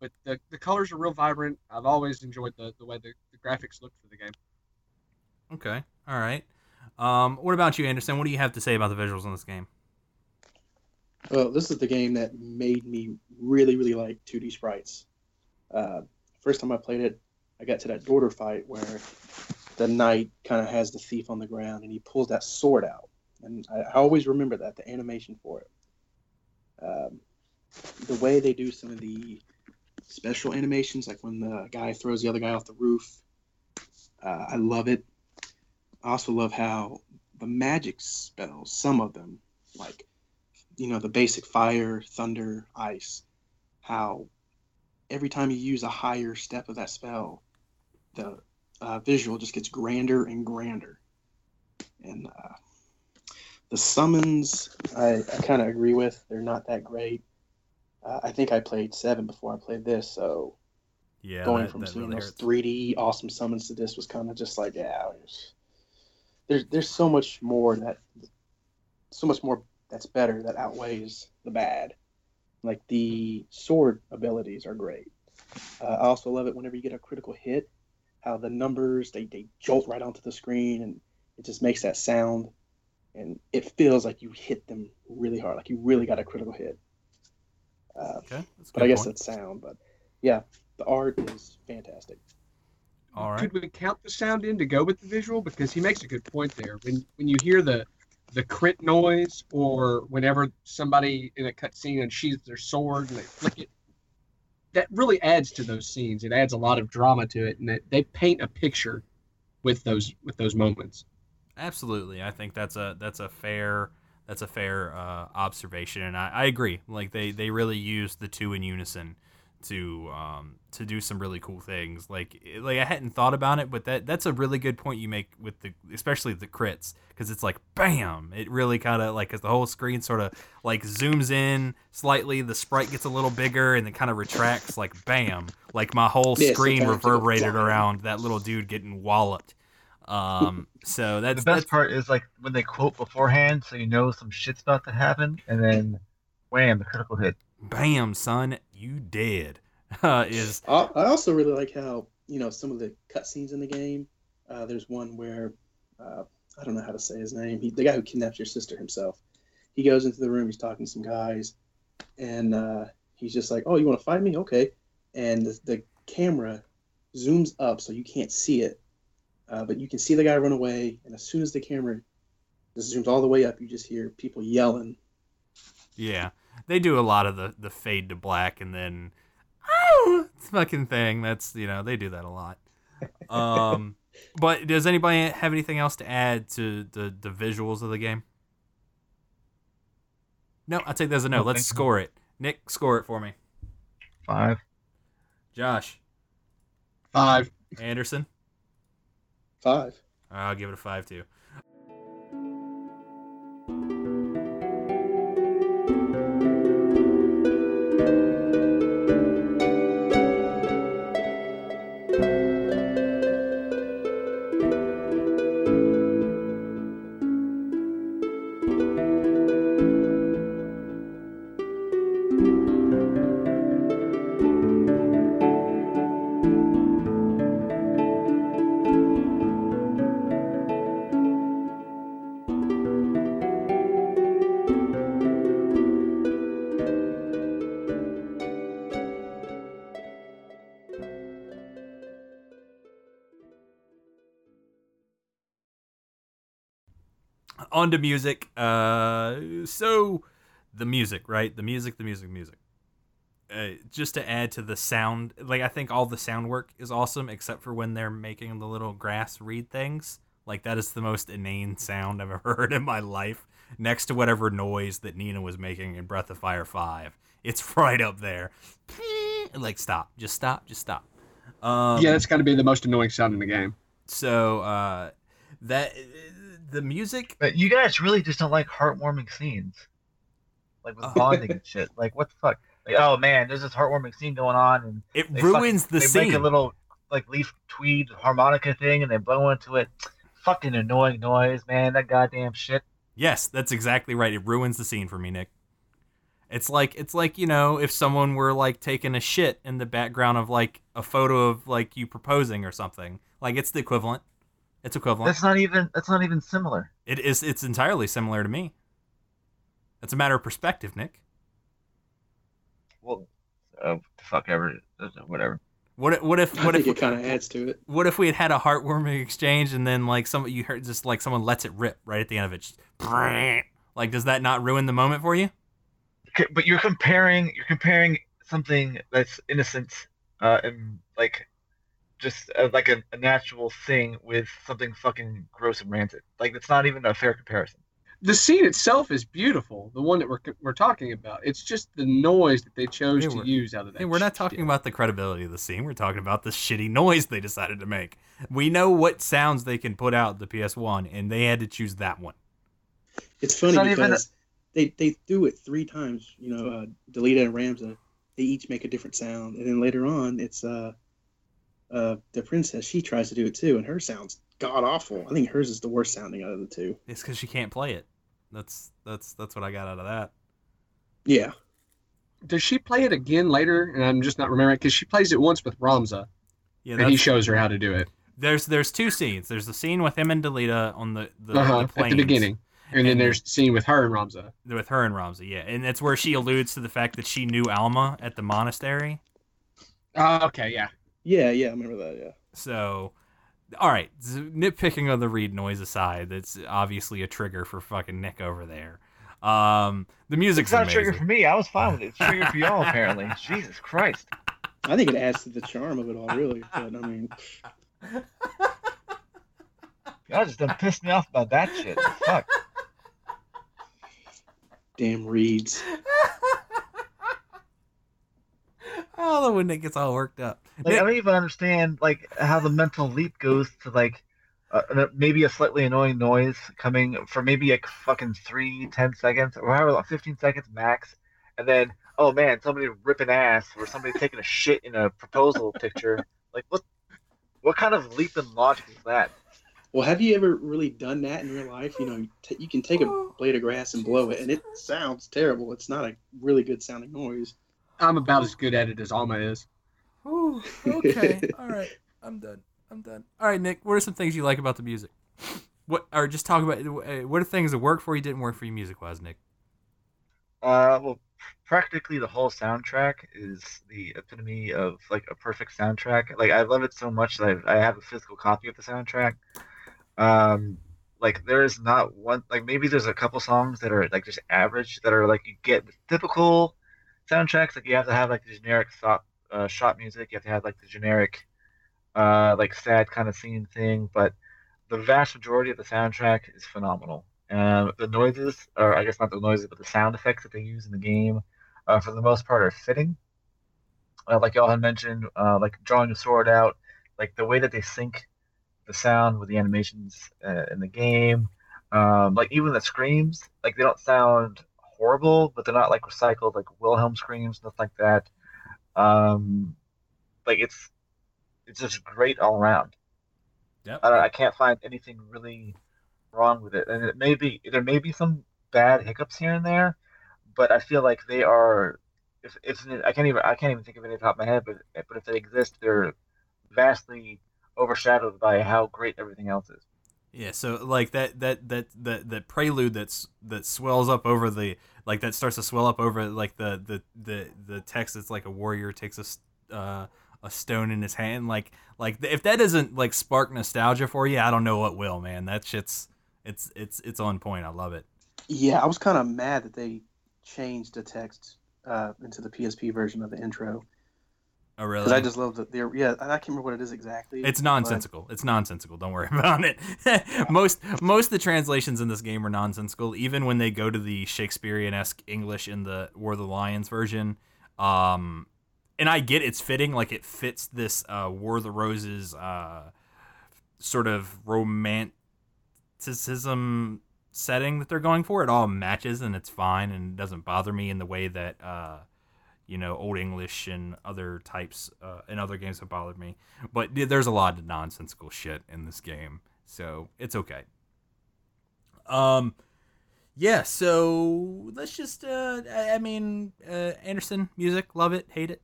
but the, the colors are real vibrant. I've always enjoyed the, the way the, the graphics look for the game. Okay. All right. Um, what about you, Anderson? What do you have to say about the visuals in this game? Well, this is the game that made me really, really like 2D sprites. Uh, first time I played it, I got to that Dorter fight where the knight kind of has the thief on the ground and he pulls that sword out. And I, I always remember that, the animation for it. Um, the way they do some of the special animations, like when the guy throws the other guy off the roof, uh, I love it. I also love how the magic spells, some of them, like you know the basic fire thunder ice how every time you use a higher step of that spell the uh, visual just gets grander and grander. And uh, the summons i, I kind of agree with. They're not that great. Uh, i think i played seven before i played this so Yeah, going that- from that seeing really those hurts. 3d awesome summons to this was kind of just like yeah there's, there's there's so much more that so much more that's better that outweighs the bad like the sword abilities are great uh, i also love it whenever you get a critical hit how the numbers they, they jolt right onto the screen and it just makes that sound and it feels like you hit them really hard like you really got a critical hit uh, Okay. But i guess point. that's sound but yeah the art is fantastic All right. Could we count the sound in to go with the visual? Because he makes a good point there. When when you hear the the crit noise, or whenever somebody in a cutscene unsheathes their sword and they flick it, that really adds to those scenes. It adds a lot of drama to it, and it, they paint a picture with those with those moments. Absolutely, I think that's a that's a fair that's a fair uh, observation, and I, I agree. Like they they really use the two in unison to um to do some really cool things. Like like I hadn't thought about it, but that that's a really good point you make with the especially the crits because it's like bam, it really kind of like because the whole screen sort of like zooms in slightly, the sprite gets a little bigger and then kind of retracts. Like bam, like my whole Yeah, screen kinda to the reverberated around that little dude getting walloped. Um, so that's the best that's, part is like when they quote beforehand, so you know some shit's about to happen, and then wham, the critical hit. bam, son, you dead. uh, is I I also really like how you know some of the cutscenes in the game. Uh, there's one where uh, I don't know how to say his name. He, the guy who kidnaps your sister himself. He goes into the room. He's talking to some guys, and uh, he's just like, "Oh, you want to fight me? Okay." And the, the camera zooms up so you can't see it, uh, but you can see the guy run away. And as soon as the camera zooms all the way up, you just hear people yelling. yeah. They do a lot of the the fade to black and then oh fucking thing. That's you know they do that a lot. Um, but does anybody have anything else to add to the the visuals of the game? No, I'll take that as a no. No, Let's score it. Nick, score it for me. Five. Josh, Five. Anderson, Five. I'll give it a five too. On to music. Uh, so the music, right? The music, the music, music. Uh, just to add to the sound, like I think all the sound work is awesome, except for when they're making the little grass reed things. Like that is the most inane sound I've ever heard in my life. Next to whatever noise that Nina was making in Breath of Fire Five, it's right up there. Like stop, just stop, just stop. Um, yeah, that's got to be the most annoying sound in the game. So uh, that the music But you guys really just don't like heartwarming scenes, like with Oh. bonding and shit. Like what the fuck? Like oh man, there's this heartwarming scene going on, and it ruins fucking- the they scene. make a little like leaf tweed harmonica thing, and they blow into it. Fucking annoying noise, man. That goddamn shit. Yes, that's exactly right. It ruins the scene for me, Nick. It's like it's like, you know, if someone were like taking a shit in the background of like a photo of like you proposing or something. Like it's the equivalent. It's equivalent. That's not even. That's not even similar. It is it's entirely similar to me. It's a matter of perspective, Nick. Well, uh, fuck ever. Whatever. What if, what if I what think if it kind of adds to it. what if we had had a heartwarming exchange and then like some you heard just like someone lets it rip right at the end of it. Just, like does that not ruin the moment for you? Okay, but you're comparing. You're comparing something that's innocent, uh, and like, just uh, like a, a natural thing with something fucking gross and rancid. Like it's not even a fair comparison. The scene itself is beautiful. The one that we're we're talking about. It's just the noise that they chose Hey, to use out of that. Hey, we're not shit. talking about the credibility of the scene. We're talking about the shitty noise they decided to make. We know what sounds they can put out the PS1, and they had to choose that one. It's funny not even because they they do it three times. You know, uh, Delita and Ramza, they each make a different sound, and then later on, it's uh, uh, the princess. She tries to do it too, and her sounds god awful. I think hers is the worst sounding out of the two. It's because she can't play it. That's that's that's what I got out of that. Yeah, Does she play it again later? And I'm just not remembering because she plays it once with Ramza, Yeah, and he shows her how to do it there's there's two scenes. There's the scene with him and Delita on the the, uh-huh, the at the beginning, and, then there's the scene with her and Ramza. with her and Ramza. Yeah, and that's where she alludes to the fact that she knew Alma at the monastery. Oh, okay, yeah. Yeah, yeah. I remember that. Yeah. So, all right, nitpicking on the reed noise aside, that's obviously a trigger for fucking Nick over there. Um, the music's It's not a trigger for me. I was fine with it. It's a trigger for y'all apparently. Jesus Christ. I think it adds to the charm of it all, really. But I mean, Y'all just done pissed me off about that shit. Fuck. damn reeds. Oh, the when Nick gets all worked up. Like Nick- I don't even understand like how the mental leap goes to like uh, uh, maybe a slightly annoying noise coming for maybe like fucking three, ten seconds or however, long, fifteen seconds max, and then oh man, somebody ripping ass or somebody taking a shit in a proposal picture. Like what? What kind of leap in logic is that? Well, have you ever really done that in real life? You know, you, t- you can take a blade of grass and blow it, and it sounds terrible. It's not a really good sounding noise. I'm about as good at it as Alma is. Whew, okay. All right. I'm done. I'm done. All right, Nick. What are some things you like about the music? What or just talk about uh, what are things that work for you, didn't work for you music wise, Nick? Uh, well, practically the whole soundtrack is the epitome of like a perfect soundtrack. Like I love it so much that I, I have a physical copy of the soundtrack. Um, like there is not one like maybe there's a couple songs that are like just average that are like you get typical soundtracks like you have to have like the generic shot uh, shot music you have to have like the generic uh like sad kind of scene thing but the vast majority of the soundtrack is phenomenal and the noises or I guess not the noises but the sound effects that they use in the game uh, for the most part are fitting uh, like y'all had mentioned uh, like drawing a sword out like the way that they sync the sound with the animations in the game. Um, like even the screams, like they don't sound horrible, but they're not like recycled like Wilhelm screams, stuff like that. Um, like it's it's just great all around. Yep. I, I can't find anything really wrong with it, and it may be there may be some bad hiccups here and there, but I feel like they are. If, if I can't even I can't even think of any top of my head, but but if they exist, they're vastly overshadowed by how great everything else is. Yeah, so like that that that that that prelude that's that swells up over the like that starts to swell up over like the the the the text that's like a warrior takes a uh, a stone in his hand like like if that doesn't like spark nostalgia for you, I don't know what will, man. That shit's it's it's it's on point. I love it. Yeah, I was kind of mad that they changed the text uh, into the PSP version of the intro. Oh really? Because I just love the, the yeah. I can't remember what it is exactly. It's nonsensical. It's nonsensical. Don't worry about it. most most of the translations in this game are nonsensical. Even when they go to the Shakespearean esque English in the War of the Lions version, um, and I get it's fitting. Like it fits this uh, War of the Roses uh, sort of romanticism setting that they're going for. It all matches and it's fine and it doesn't bother me in the way that. Uh, you know, Old English and other types uh, and other games have bothered me. But there's a lot of nonsensical shit in this game, so it's okay. Um, yeah. So let's just. Uh, I, I mean, uh, Anderson music, love it, hate it.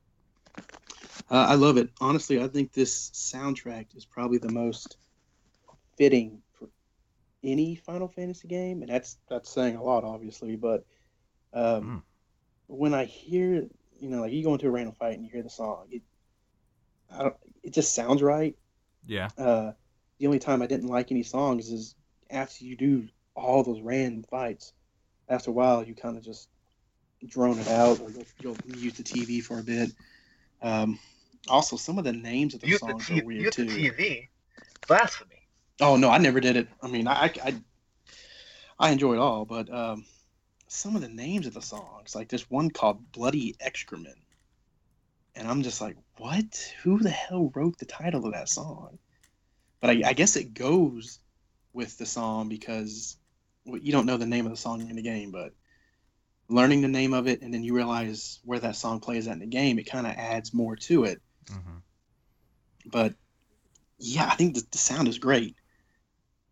Uh, I love it. Honestly, I think this soundtrack is probably the most fitting for any Final Fantasy game, and that's that's saying a lot, obviously. But um, Mm. when I hear, you know, like you go into a random fight and you hear the song, it, I don't, it just sounds right. Yeah. Uh, the only time I didn't like any songs is after you do all those random fights. After a while, you kind of just drone it out, or you'll, you'll mute the TV for a bit. Um, also, some of the names of the Use the, songs t- are weird use too. the TV. Blasphemy. Oh no, I never did it. I mean, I I, I enjoy it all, but um, some of the names of the songs, like there's one called "Bloody Excrement," and I'm just like, what? Who the hell wrote the title of that song? But I, I guess it goes with the song because well, you don't know the name of the song in the game, but learning the name of it and then you realize where that song plays at in the game, it kind of adds more to it Mm-hmm. but yeah, I think the, the sound is great.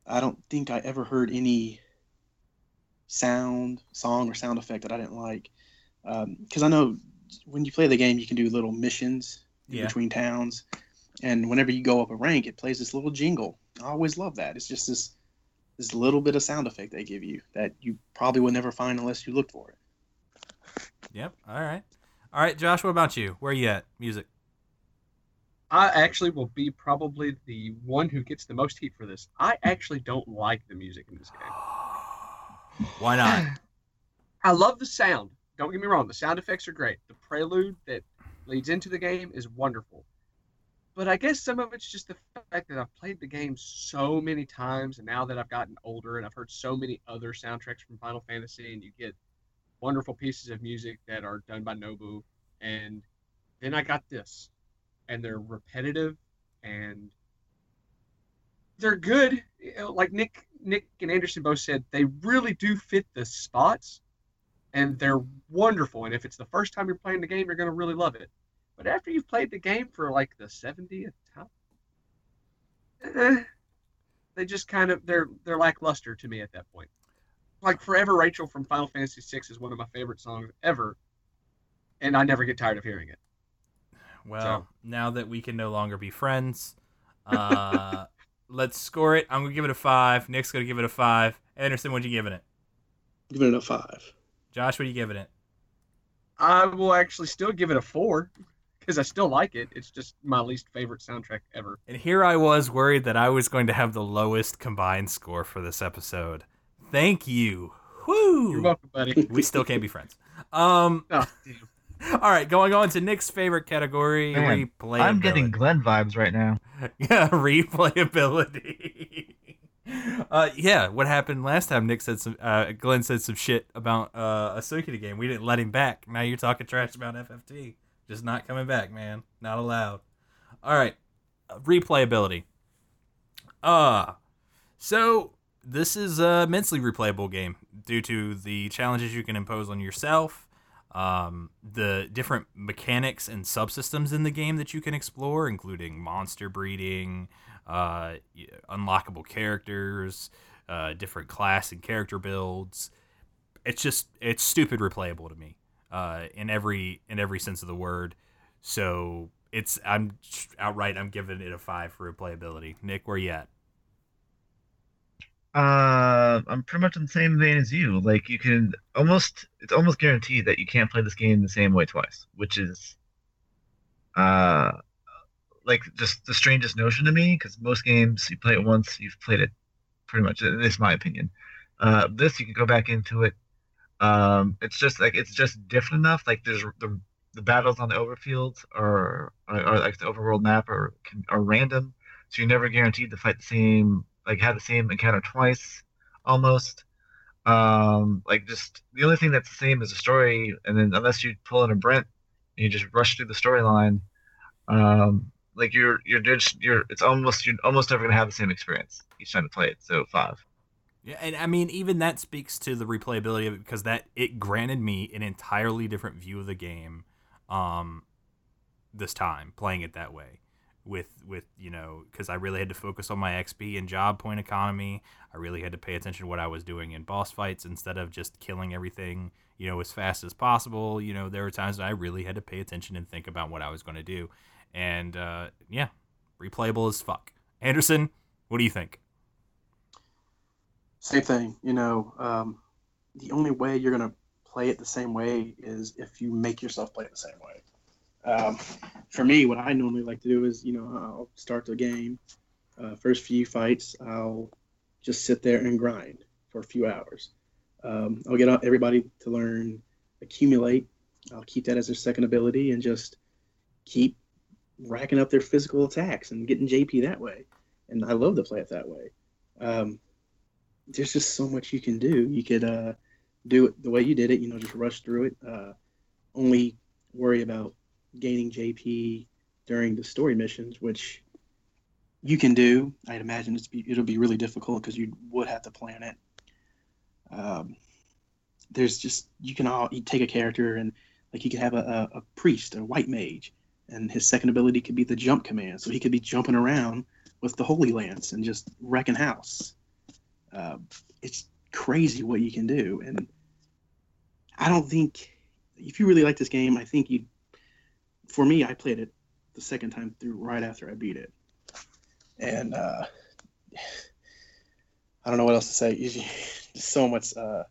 I don't think I ever heard any sound, song, or sound effect that I didn't like. Um, because I know when you play the game, you can do little missions Yeah. between towns, and whenever you go up a rank, it plays this little jingle. I always love that. It's just this this little bit of sound effect they give you that you probably would never find unless you looked for it. Yep. All right. All right, Josh. What about you? Where are you at? Music. I actually will be probably the one who gets the most heat for this. I actually don't like the music in this game. Why not? I love the sound. Don't get me wrong, the sound effects are great. The prelude that leads into the game is wonderful. But I guess some of it's just the fact that I've played the game so many times, and now that I've gotten older and I've heard so many other soundtracks from Final Fantasy, and you get wonderful pieces of music that are done by Nobu, and then I got this, and they're repetitive and they're good. Like Nick, Nick and Anderson both said, they really do fit the spots, and they're wonderful. And if it's the first time you're playing the game, you're going to really love it. But after you've played the game for like the 70th time, eh, they just kind of they're they're lackluster to me at that point. Like Forever Rachel from Final Fantasy VI is one of my favorite songs ever, and I never get tired of hearing it. Well, now that we can no longer be friends, uh, let's score it. I'm gonna give it a five. Nick's gonna give it a five. Anderson, what you giving it? Giving it a five. Josh, what are you giving it? I will actually still give it a four because I still like it. It's just my least favorite soundtrack ever. And here I was worried that I was going to have the lowest combined score for this episode. Thank you. Woo! You're welcome, buddy. we still can't be friends. Um. Oh, damn. All right, going on to Nick's favorite category, Man, replayability. I'm getting Glenn vibes right now. yeah, replayability. uh, yeah, what happened last time? Nick said some. Uh, Glenn said some shit about uh, a Suikoden game. We didn't let him back. Now you're talking trash about FFT. Just not coming back, man. Not allowed. All right, uh, replayability. Uh so this is a immensely replayable game due to the challenges you can impose on yourself, um, the different mechanics and subsystems in the game that you can explore, including monster breeding, uh, unlockable characters, uh, different class and character builds. It's just it's stupid replayable to me uh, in every in every sense of the word. So it's I'm outright I'm giving it a five for replayability. Nick, where you at? Uh, I'm pretty much in the same vein as you. Like you can almost, it's almost guaranteed that you can't play this game the same way twice, which is, uh, like just the strangest notion to me. Because most games you play it once, you've played it pretty much. It's my opinion. Uh, this you can go back into it. Um, it's just like it's just different enough. Like there's the the battles on the overfields or or, or like the overworld map are are random, so you're never guaranteed to fight the same like had the same encounter twice almost. Um like just the only thing that's the same is the story and then unless you pull in a brent and you just rush through the storyline um like you're you're just you're it's almost you're almost never gonna have the same experience each time to play it so five. Yeah, and I mean, even that speaks to the replayability of it because that it granted me an entirely different view of the game, um, this time playing it that way, with with you know because I really had to focus on my XP and job point economy. I really had to pay attention to what I was doing in boss fights instead of just killing everything you know as fast as possible. You know, there were times that I really had to pay attention and think about what I was going to do, and uh, yeah, replayable as fuck. Anderson, what do you think? Same thing. You know, um, the only way you're gonna play it the same way is if you make yourself play it the same way. Um, for me, what I normally like to do is, you know, I'll start the game. Uh, first few fights, I'll just sit there and grind for a few hours. Um, I'll get everybody to learn accumulate. I'll keep that as their second ability and just keep racking up their physical attacks and getting JP that way. And I love to play it that way. Um, there's just so much you can do. You could uh, do it the way you did it, you know, just rush through it. Uh, only worry about gaining JP during the story missions, which you can do. I'd imagine it's be, it'll be really difficult because you would have to plan it. Um, there's just you can all you take a character and like you could have a, a, a priest, a white mage, and his second ability could be the jump command, so he could be jumping around with the holy lance and just wrecking house. Uh, it's crazy what you can do, and I don't think if you really like this game, I think you. For me, I played it the second time through right after I beat it, and uh, I don't know what else to say. Just so much uh,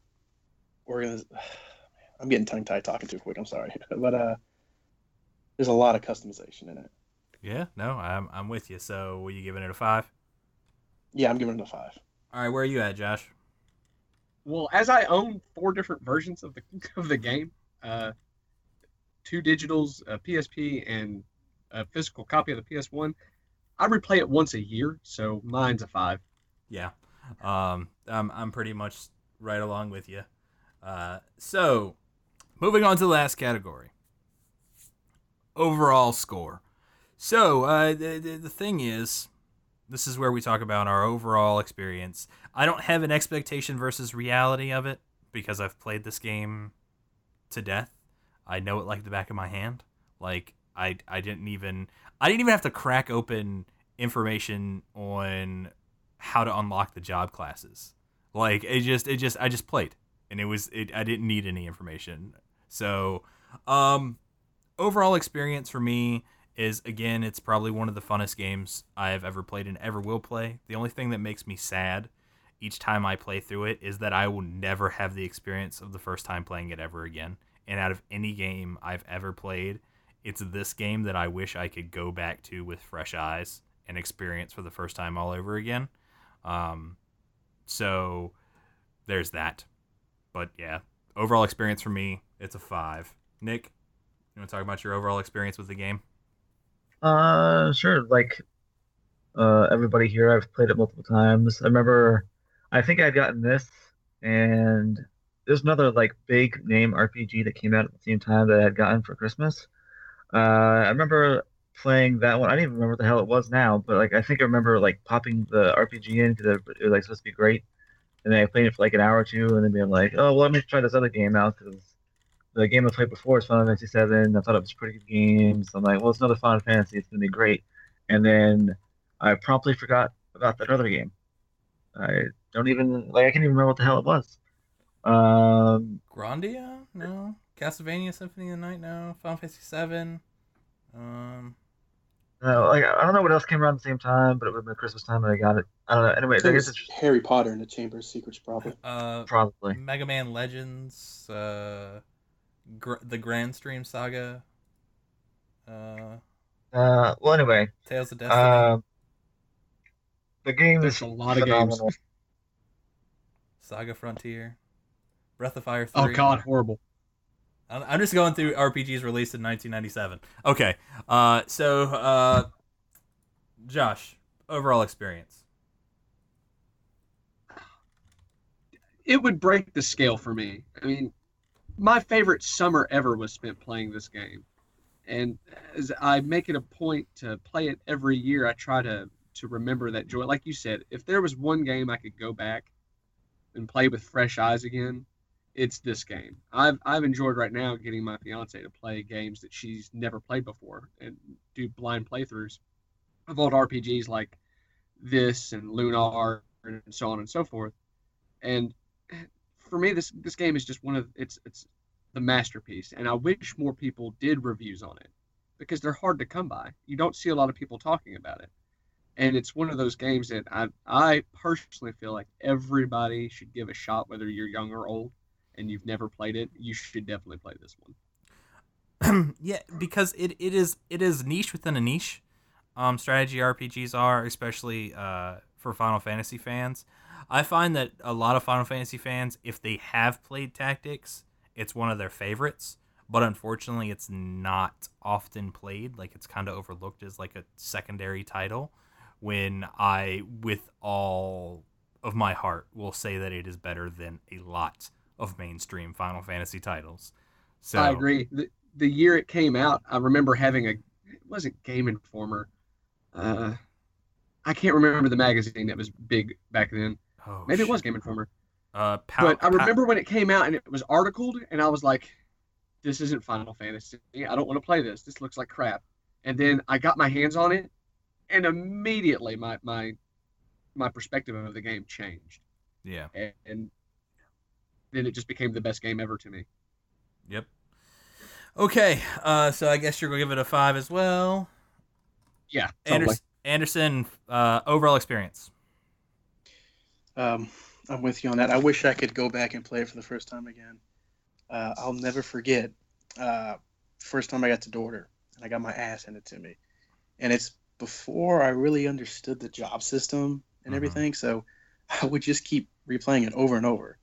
organiz- I'm getting tongue tied talking too quick. I'm sorry, but uh, there's a lot of customization in it. Yeah, no, I'm I'm with you. So, were you giving it a five? Yeah, I'm giving it a five. All right, where are you at, Josh? Well, as I own four different versions of the of the game, uh, two digitals, a PSP, and a physical copy of the PS1, I replay it once a year, so mine's a five. Yeah, um, I'm I'm pretty much right along with you. Uh, so, moving on to the last category. Overall score. So, uh, the, the the thing is, this is where we talk about our overall experience. I don't have an expectation versus reality of it because I've played this game to death. I know it like the back of my hand. Like I I didn't even I didn't even have to crack open information on how to unlock the job classes. Like it just it just I just played and it was it I didn't need any information. So, um overall experience for me is again, it's probably one of the funnest games I have ever played and ever will play. The only thing that makes me sad each time I play through it is that I will never have the experience of the first time playing it ever again. And out of any game I've ever played, it's this game that I wish I could go back to with fresh eyes and experience for the first time all over again. Um, so there's that. But yeah, overall experience for me, it's a five. Nick, you want to talk about your overall experience with the game? Uh, sure. Like, uh, everybody here, I've played it multiple times. I remember, I think I'd gotten this, and there's another like big name RPG that came out at the same time that I had gotten for Christmas. Uh, I remember playing that one. I don't even remember what the hell it was now, but like I think I remember like popping the RPG in because it was like supposed to be great, and then I played it for like an hour or two, and then being like, oh well, let me try this other game out because the game I played before is Final Fantasy VII. I thought it was a pretty good game, so I'm like, well, it's another Final Fantasy. It's gonna be great. And then I promptly forgot about that other game. I don't even like I can't even remember what the hell it was. Um, Grandia? No. Castlevania Symphony of the Night? No. Final Fantasy Seven. Um, no, like I don't know what else came around at the same time, but it would have been Christmas time and I got it. I don't know. Anyway, I I guess it's it's Harry Potter and the Chamber of Secrets, probably. uh, probably. Mega Man Legends. Uh, Gr- the Grand Stream Saga. Uh, Uh, well, anyway, Tales of Destiny. um, the game There's is a lot of games. Saga Frontier. Breath of Fire 3. Oh god, horrible. I'm I'm just going through RPGs released in 1997. Okay. Uh, so, uh, Josh, overall experience. It would break the scale for me. I mean, my favorite summer ever was spent playing this game. And as I make it a point to play it every year, I try to to remember that joy. Like you said, if there was one game I could go back and play with fresh eyes again, it's this game. I've I've enjoyed right now getting my fiance to play games that she's never played before and do blind playthroughs of old RPGs like this and Lunar and so on and so forth. And for me, this this game is just one of it's it's the masterpiece, and I wish more people did reviews on it because they're hard to come by. You don't see a lot of people talking about it, and it's one of those games that I I personally feel like everybody should give a shot, whether you're young or old, and you've never played it. You should definitely play this one. yeah, because it, it is it is niche within a niche. Um, strategy RPGs are, especially uh, for Final Fantasy fans. I find that a lot of Final Fantasy fans, if they have played Tactics, it's one of their favorites. But unfortunately, it's not often played. Like it's kind of overlooked as like a secondary title. When I, with all of my heart, will say that it is better than a lot of mainstream Final Fantasy titles. So I agree. The, the year it came out, I remember having a it wasn't Game Informer. Uh, I can't remember the magazine that was big back then. Oh, Maybe it was Game Informer. Uh, Pow- But I Pow- remember when it came out and it was articled, and I was like, "This isn't Final Fantasy. I don't want to play this. This looks like crap." And then I got my hands on it, and immediately my my my perspective of the game changed, yeah. and, and then it just became the best game ever to me. Yep. Okay, uh, so I guess you're gonna give it a five as well. Yeah. Anderson, Anderson uh, overall experience. Um, I'm with you on that. I wish I could go back and play it for the first time again. Uh, I'll never forget uh, first time I got to Dorter and I got my ass handed to me, and it's before I really understood the job system and Mhm. everything. So I would just keep replaying it over and over,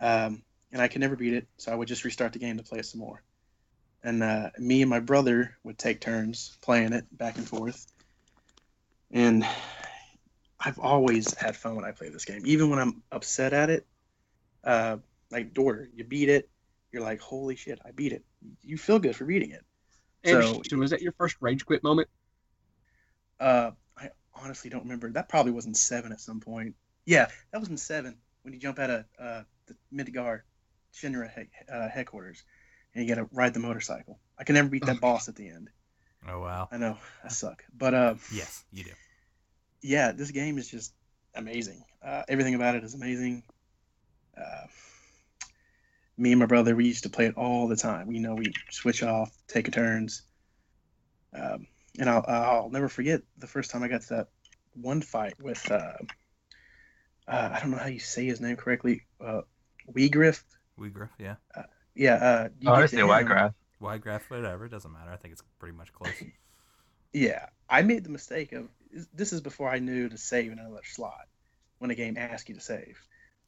um, and I could never beat it. So I would just restart the game to play it some more. And uh, me and my brother would take turns playing it back and forth. And I've always had fun when I play this game, even when I'm upset at it. Uh, like you beat it, you're like, "Holy shit, I beat it!" You feel good for beating it. And So- was that your first rage quit moment? Uh, I honestly don't remember. That probably was in seven at some point. Yeah, that was in seven when you jump out of uh, the Midgar Shinra he- uh, headquarters and you got to ride the motorcycle. I can never beat that Oh. boss at the end. Oh wow. I know I suck, but uh, Yes, you do. yeah, this game is just amazing. Uh, everything about it is amazing. Uh, me and my brother, we used to play it all the time. You know we switch off, take turns. Um, and I'll I'll never forget the first time I got to that one fight with uh, uh I don't know how you say his name correctly. Uh, Weegriff. Weegriff, yeah. Yeah. Uh, you Oh, I get say to him- Wygraph. Wygraph, whatever. It doesn't matter. I think it's pretty much close. Yeah, I made the mistake of this is before I knew to save in another slot when a game asks you to save.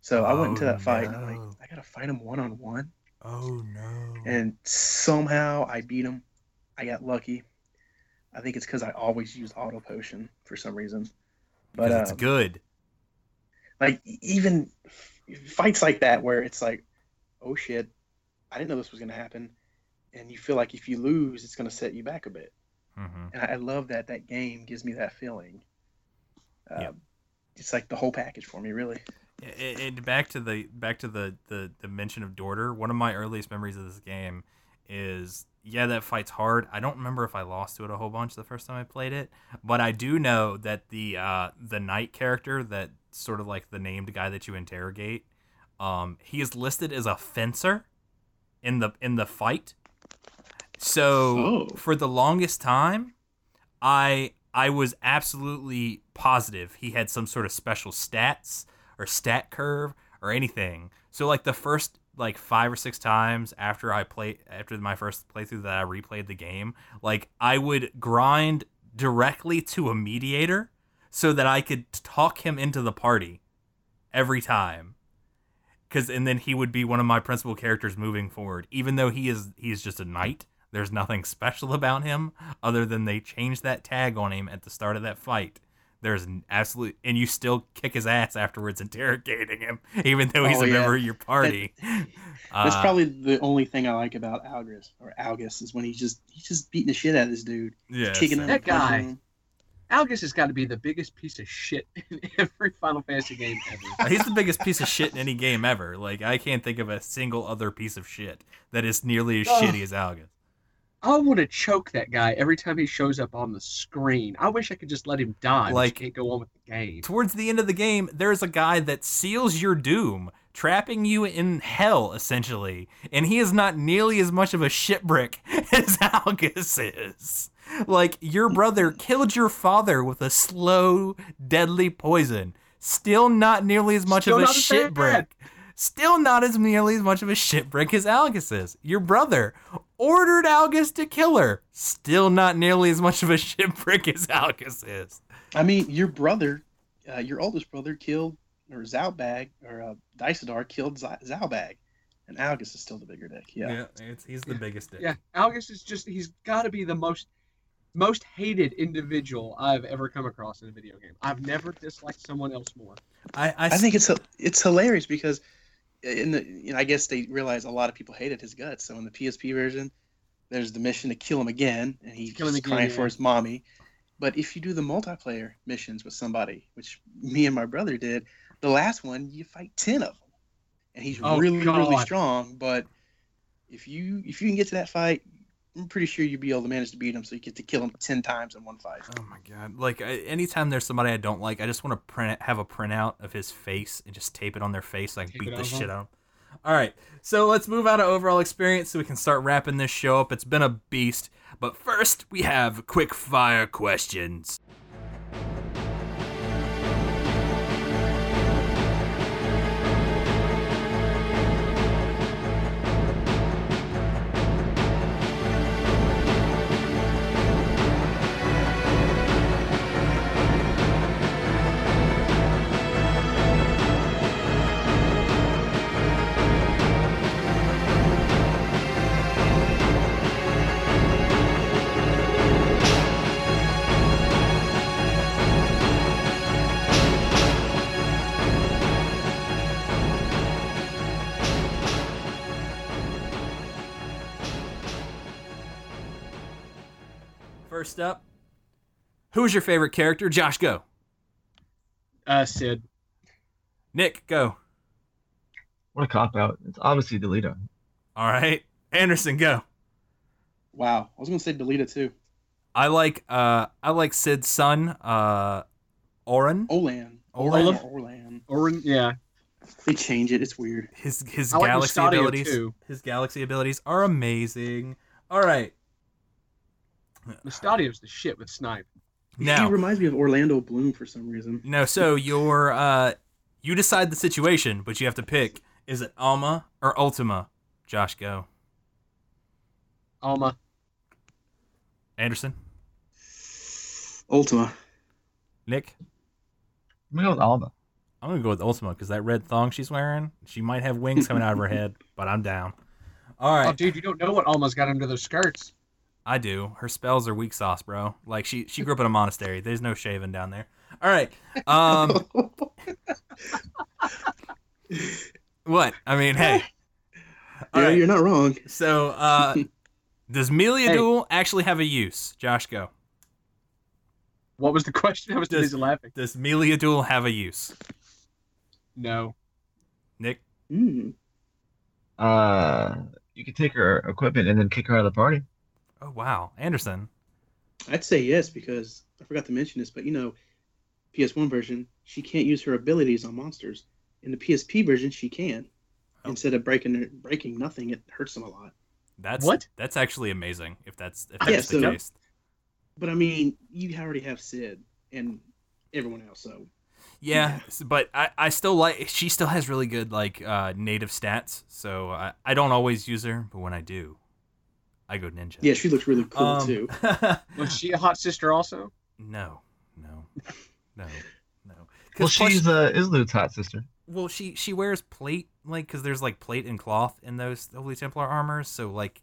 So I went into Oh, that fight and I'm like, I gotta fight him one on one, Oh no. and somehow I beat him. I got lucky. I think it's because I always use auto potion for some reason. But Because it's um, good. like even fights like that where it's like, oh shit, I didn't know this was gonna happen, and you feel like if you lose, it's gonna set you back a bit. hmm and I love that that game gives me that feeling. Um, Yeah. It's like the whole package for me, really. And and back to the back to the, the the mention of Dorter. One of my earliest memories of this game is yeah, that fight's hard. I don't remember if I lost to it a whole bunch the first time I played it, but I do know that the uh, the knight character, that sort of like the named guy that you interrogate, um, he is listed as a fencer in the in the fight. So Oh. for the longest time, I I was absolutely positive he had some sort of special stats or stat curve or anything. So like the first like five or six times after I play after my first playthrough that I replayed the game, like I would grind directly to a mediator so that I could talk him into the party every time. Cause and then he would be one of my principal characters moving forward. Even though he is he's just a knight, there's nothing special about him other than they changed that tag on him at the start of that fight. There's an absolute, and you still kick his ass afterwards, interrogating him, even though he's Oh, a yeah. member of your party. That's Uh, probably the only thing I like about Algris or Algus is when he's just he's just beating the shit out of this dude, yeah, kicking him, That guy. him. Algus has got to be the biggest piece of shit in every Final Fantasy game ever. He's the biggest piece of shit in any game ever. Like I can't think of a single other piece of shit that is nearly as shitty as Algus. I want to choke that guy every time he shows up on the screen. I wish I could just let him die. Like- Like, can't go on with the game. Towards the end of the game, there's a guy that seals your doom, trapping you in hell essentially, and he is not nearly as much of a shitbrick as Algus is. Like your brother killed your father with a slow, deadly poison. Still not nearly as much Still of a not as shitbrick. Still not as nearly as much of a shitbrick as Algus is. Your brother ordered Algus to kill her. Still not nearly as much of a shitbrick as Algus is. I mean, your brother, uh, your oldest brother, killed or Zalbag or uh, Dycedarg killed Z- Zalbag, and Algus is still the bigger dick. Yeah. it's, he's the biggest dick. Yeah, Algus is just—he's got to be the most most hated individual I've ever come across in a video game. I've never disliked someone else more. I, I, I think it's it's hilarious because in the you know I guess they realize a lot of people hated his guts. So in the PSP version, there's the mission to kill him again, and he's Kill him again, crying yeah. for his mommy. But if you do the multiplayer missions with somebody, which me and my brother did, the last one you fight ten of them, and he's Oh, really really strong. But if you if you can get to that fight, I'm pretty sure you'd be able to manage to beat him. So you get to kill him ten times in one fight. Oh my god! Like I, anytime there's somebody I don't like, I just want to print have a printout of his face and just tape it on their face like Tape beat the shit out of them. All right, so let's move out of overall experience so we can start wrapping this show up. It's been a beast, but first we have quick fire questions. First up, who's your favorite character? Josh, go. Uh, Sid. Nick, go. What a cop out. It's obviously Delita. All right, Anderson, go. Wow, I was gonna say Delita too. I like uh I like Sid's son, uh, Oren. Olan. Olaf? Orlan. Or yeah, They change it. It's weird. His his I galaxy Mustadio, abilities. too. His galaxy abilities are amazing. All right. Mustadio's the shit with snipe. He Now, reminds me of Orlando Bloom for some reason. no. So you're uh, you decide the situation, but you have to pick: is it Alma or Ultima? Josh, go. Alma. Anderson, Ultima. Nick. I'm gonna go with Alma. I'm gonna go with Ultima because that red thong she's wearing, she might have wings coming out of her head, but I'm down. All right. Oh, dude, you don't know what Alma's got under those skirts. I do. Her spells are weak sauce, bro. Like she she grew up in a monastery. There's no shaving down there. All right. Um, what? I mean, hey. All yeah, right. you're not wrong. So, uh, does Melia Hey. Duel actually have a use? Josh, go. What was the question? I was too Does- laughing. Does Meliadoul have a use? No. Nick. Mm. Uh, you can take her equipment and then kick her out of the party. Oh wow, Anderson. I'd say yes because I forgot to mention this, but you know, PS1 version, she can't use her abilities on monsters. In the PSP version, she can. Oh. Instead of breaking breaking nothing, it hurts them a lot. That's What? That's actually amazing. If that's if Yeah, the so- case. But I mean, you already have Sid and everyone else, so Yeah, s- but I, I still like she still has really good like uh, native stats. So I, I don't always use her, but when I do, I go ninja. yeah, she looks really cool Um, too. Was she a hot sister also? no, no, no, no. Well, plus- she's uh, Isilud's hot sister. well she she wears plate like because there's like plate and cloth in those Holy Templar armors. So like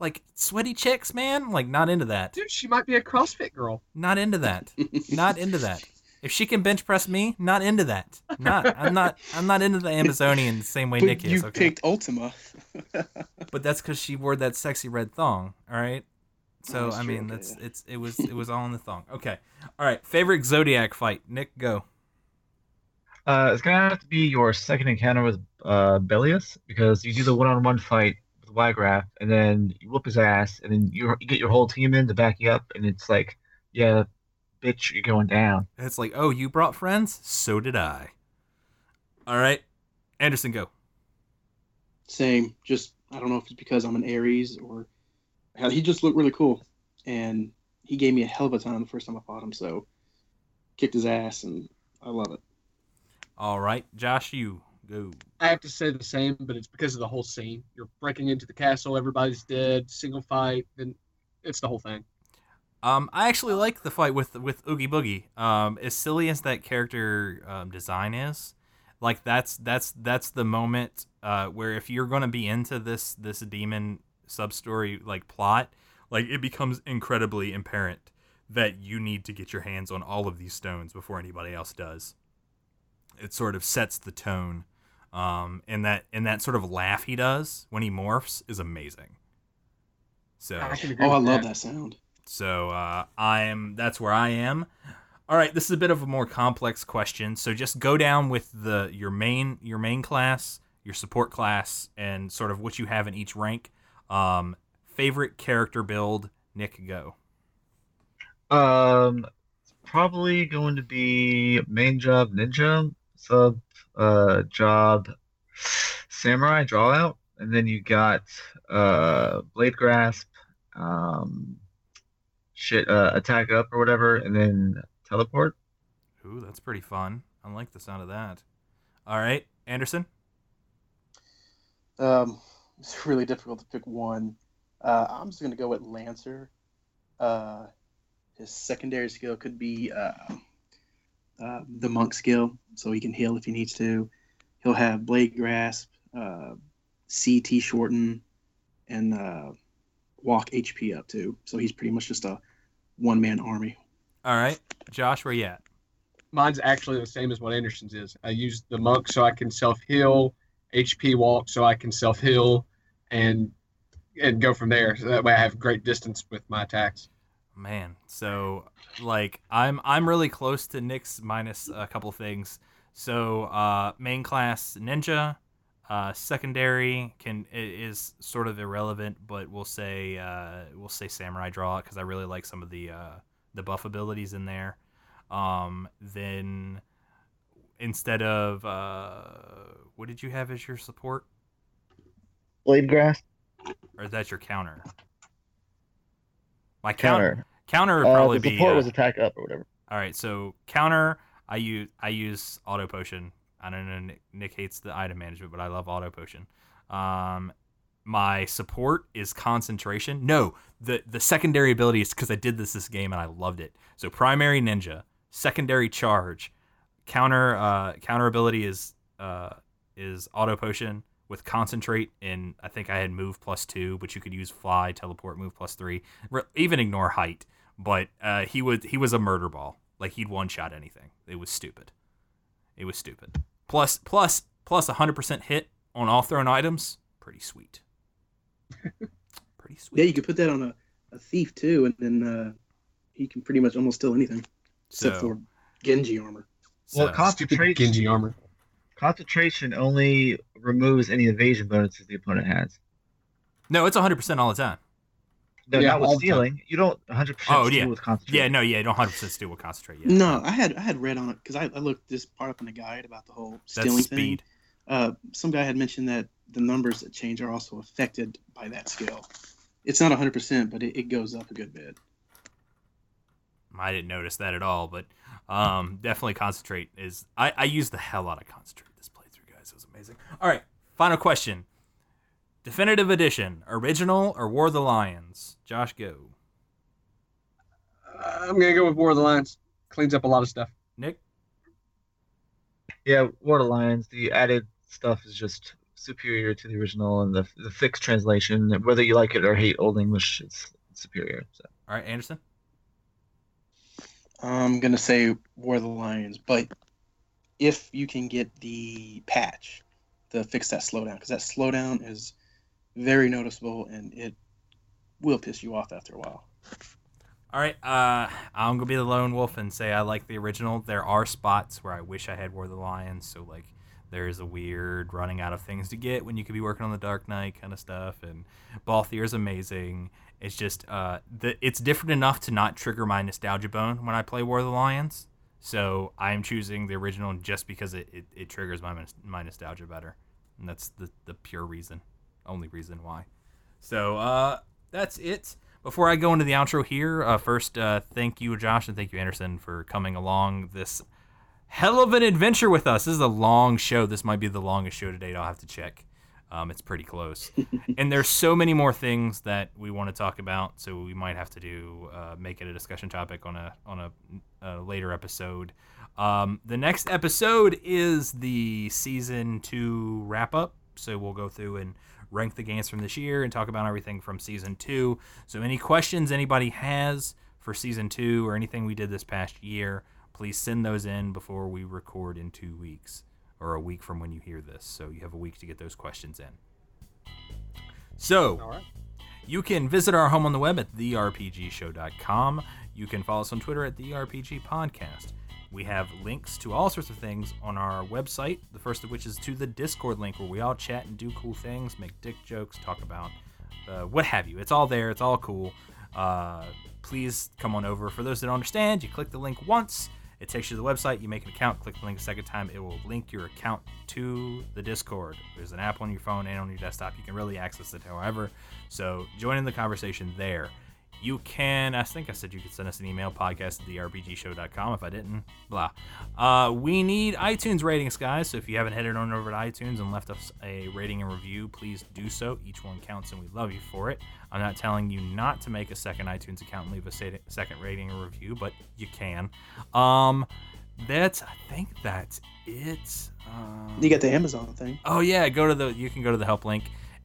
like sweaty chicks, man. Like not into that. Dude, she might be a CrossFit girl. Not into that. not into that. If she can bench press me, not into that. Not I'm not I'm not into the Amazonian the same way but Nick you is. Okay. picked Ultima. But that's because she wore that sexy red thong. All right. So that's I mean, okay, that's yeah. it's it was it was all in the thong. Okay. All right. Favorite Zodiac fight. Nick, go. Uh, it's gonna have to be your second encounter with uh Belius because you do the one-on-one fight with Wiegraf, and then you whoop his ass, and then you, you get your whole team in to back you up, and it's like, yeah, bitch, you're going down. It's like, oh, you brought friends. So did I. All right. Anderson, go. Same. Just I don't know if it's because I'm an Aries or hell, he just looked really cool, and he gave me a hell of a time the first time I fought him. So kicked his ass, and I love it. All right, Josh, you go. I have to say the same, but it's because of the whole scene. You're breaking into the castle, everybody's dead, single fight, then it's the whole thing. Um, I actually like the fight with with Oogie Boogie. Um, as silly as that character um, design is, like that's that's that's the moment uh, where if you're gonna be into this this demon sub story like plot, like it becomes incredibly apparent that you need to get your hands on all of these stones before anybody else does. It sort of sets the tone, um, and that and that sort of laugh he does when he morphs is amazing. So I Oh, I with love that sound. So uh, I am. That's where I am. All right, this is a bit of a more complex question. So just go down with the your main your main class, your support class, and sort of what you have in each rank. Um, favorite character build, Nick, go. Um, probably going to be main job ninja, sub uh job samurai draw out, and then you got uh blade grasp, um shit uh attack up or whatever, and then teleport. Ooh, that's pretty fun. I like the sound of that. All right, Anderson. Um, it's really difficult to pick one. Uh, I'm just gonna go with Lancer. Uh, his secondary skill could be uh, uh, the monk skill, so he can heal if he needs to. He'll have blade grasp, uh, CT shorten, and uh, walk HP up too. So he's pretty much just a one man army. All right, Josh, where you at? Mine's actually the same as what Anderson's is. I use the monk so I can self heal, HP walk so I can self heal, and and go from there. So that way I have great distance with my attacks. Man, so like I'm I'm really close to Nick's minus a couple things. So uh, main class ninja, uh, secondary can is sort of irrelevant, but we'll say uh, we'll say samurai draw because I really like some of the uh, the buff abilities in there. Um, then instead of uh, what did you have as your support, Blade grasp. or is that your counter? My counter Counter. counter would Uh, probably the be support uh, was attack up or whatever. all right. So counter, I use I use auto potion. I don't know. Nick, Nick hates the item management, but I love auto potion. Um, my support is concentration. No, the the secondary ability is because I did this this game and I loved it. So primary ninja, secondary charge, counter uh, counter ability is uh, is auto potion with concentrate and I think I had move plus two, but you could use fly, teleport, move plus three, Re- even ignore height. But uh, he would he was a murder ball. Like he'd one shot anything. It was stupid. It was stupid. Plus plus plus hundred percent hit on all thrown items. Pretty sweet. Pretty sweet. Yeah, you could put that on a, a thief too, and then uh, he can pretty much almost steal anything except So- for Genji armor. Well, so- Stupid concentration. Genji armor. Concentration only removes any evasion bonuses the opponent has. no, it's hundred percent all the time. No, Yeah, not with all the time. stealing. You don't 100 percent Oh, steal yeah. with concentration. Yeah, no, yeah, you don't hundred percent steal with concentrate. Yeah. No, I had I had read on it because I, I looked this part up in the guide about the whole stealing that's stealing speed. thing. Uh, some guy had mentioned that the numbers that change are also affected by that skill. It's not 100%, but it, it goes up a good bit. I didn't notice that at all, but um, definitely concentrate is. I I use the hell out of concentrate this playthrough, guys. It was amazing. All right, final question. Definitive edition, original or War of the Lions? Josh, go. Uh, I'm gonna go with War of the Lions. Cleans up a lot of stuff. Nick. Yeah, War of the Lions. The added stuff is just superior to the original, and the the fixed translation, whether you like it or hate Old English, it's superior. So All right, Anderson. I'm gonna say War of the Lions, but if you can get the patch to fix that slowdown, because that slowdown is very noticeable and it will piss you off after a while. All right, uh, I'm gonna be the lone wolf and say I like the original. There are spots where I wish I had War of the Lions, so like there's a weird running out of things to get when you could be working on the Dark Knight kind of stuff, and Balthier is amazing. It's just uh, the it's different enough to not trigger my nostalgia bone when I play War of the Lions. So I'm choosing the original just because it, it, it triggers my my nostalgia better, and that's the the pure reason, only reason why. So uh, that's it. Before I go into the outro here, uh, first, uh, thank you, Josh, and thank you, Anderson, for coming along this hell of an adventure with us. This is a long show. This might be the longest show to date. I'll have to check. Um, it's pretty close. and there's so many more things that we want to talk about, so we might have to do uh, make it a discussion topic on a on a, a later episode. Um, the next episode is the season two wrap up, so we'll go through and rank the games from this year and talk about everything from season two. So, any questions anybody has for season two or anything we did this past year, please send those in before we record in two weeks or a week from when you hear this. So, you have a week to get those questions in. So, right. you can visit our home on the web at therpgshow.com. You can follow us on Twitter at the RPG Podcast. We have links to all sorts of things on our website. The first of which is to the Discord link where we all chat and do cool things, make dick jokes, talk about uh, what have you. It's all there. It's all cool. Uh, please come on over. For those that don't understand, you click the link once. It takes you to the website. You make an account. Click the link a second time. It will link your account to the Discord. There's an app on your phone and on your desktop. You can really access it however. So join in the conversation there. You can, I think I said you could send us an email, podcast at therpgshow.com. If I didn't, blah. Uh, we need iTunes ratings, guys. So if you haven't headed on over to iTunes and left us a rating and review, please do so. Each one counts and we love you for it. I'm not telling you not to make a second iTunes account and leave a second rating and review, but you can. Um, that's, I think that's it. Um, You got the Amazon thing. Oh yeah, go to the you can go to the help link.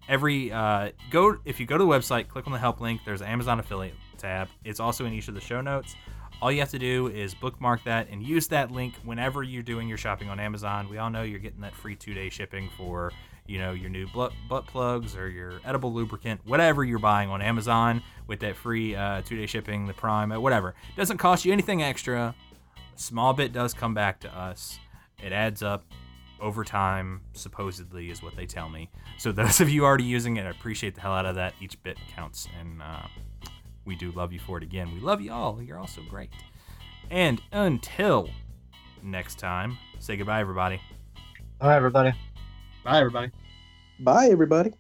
Every uh, go if you go to the website, click on the help link. There's an Amazon affiliate tab. It's also in each of the show notes. All you have to do is bookmark that and use that link whenever you're doing your shopping on Amazon. We all know you're getting that free two day shipping for you know your new butt, butt plugs or your edible lubricant, whatever you're buying on Amazon with that free uh, two day shipping, the Prime, uh, whatever. Doesn't cost you anything extra. A small bit does come back to us. It adds up over time, supposedly, is what they tell me. So those of you already using it, I appreciate the hell out of that. Each bit counts, and uh, we do love you for it again. We love you all. You're all so great. And until next time, say goodbye, everybody. All right, everybody. Bye, everybody. Bye, everybody.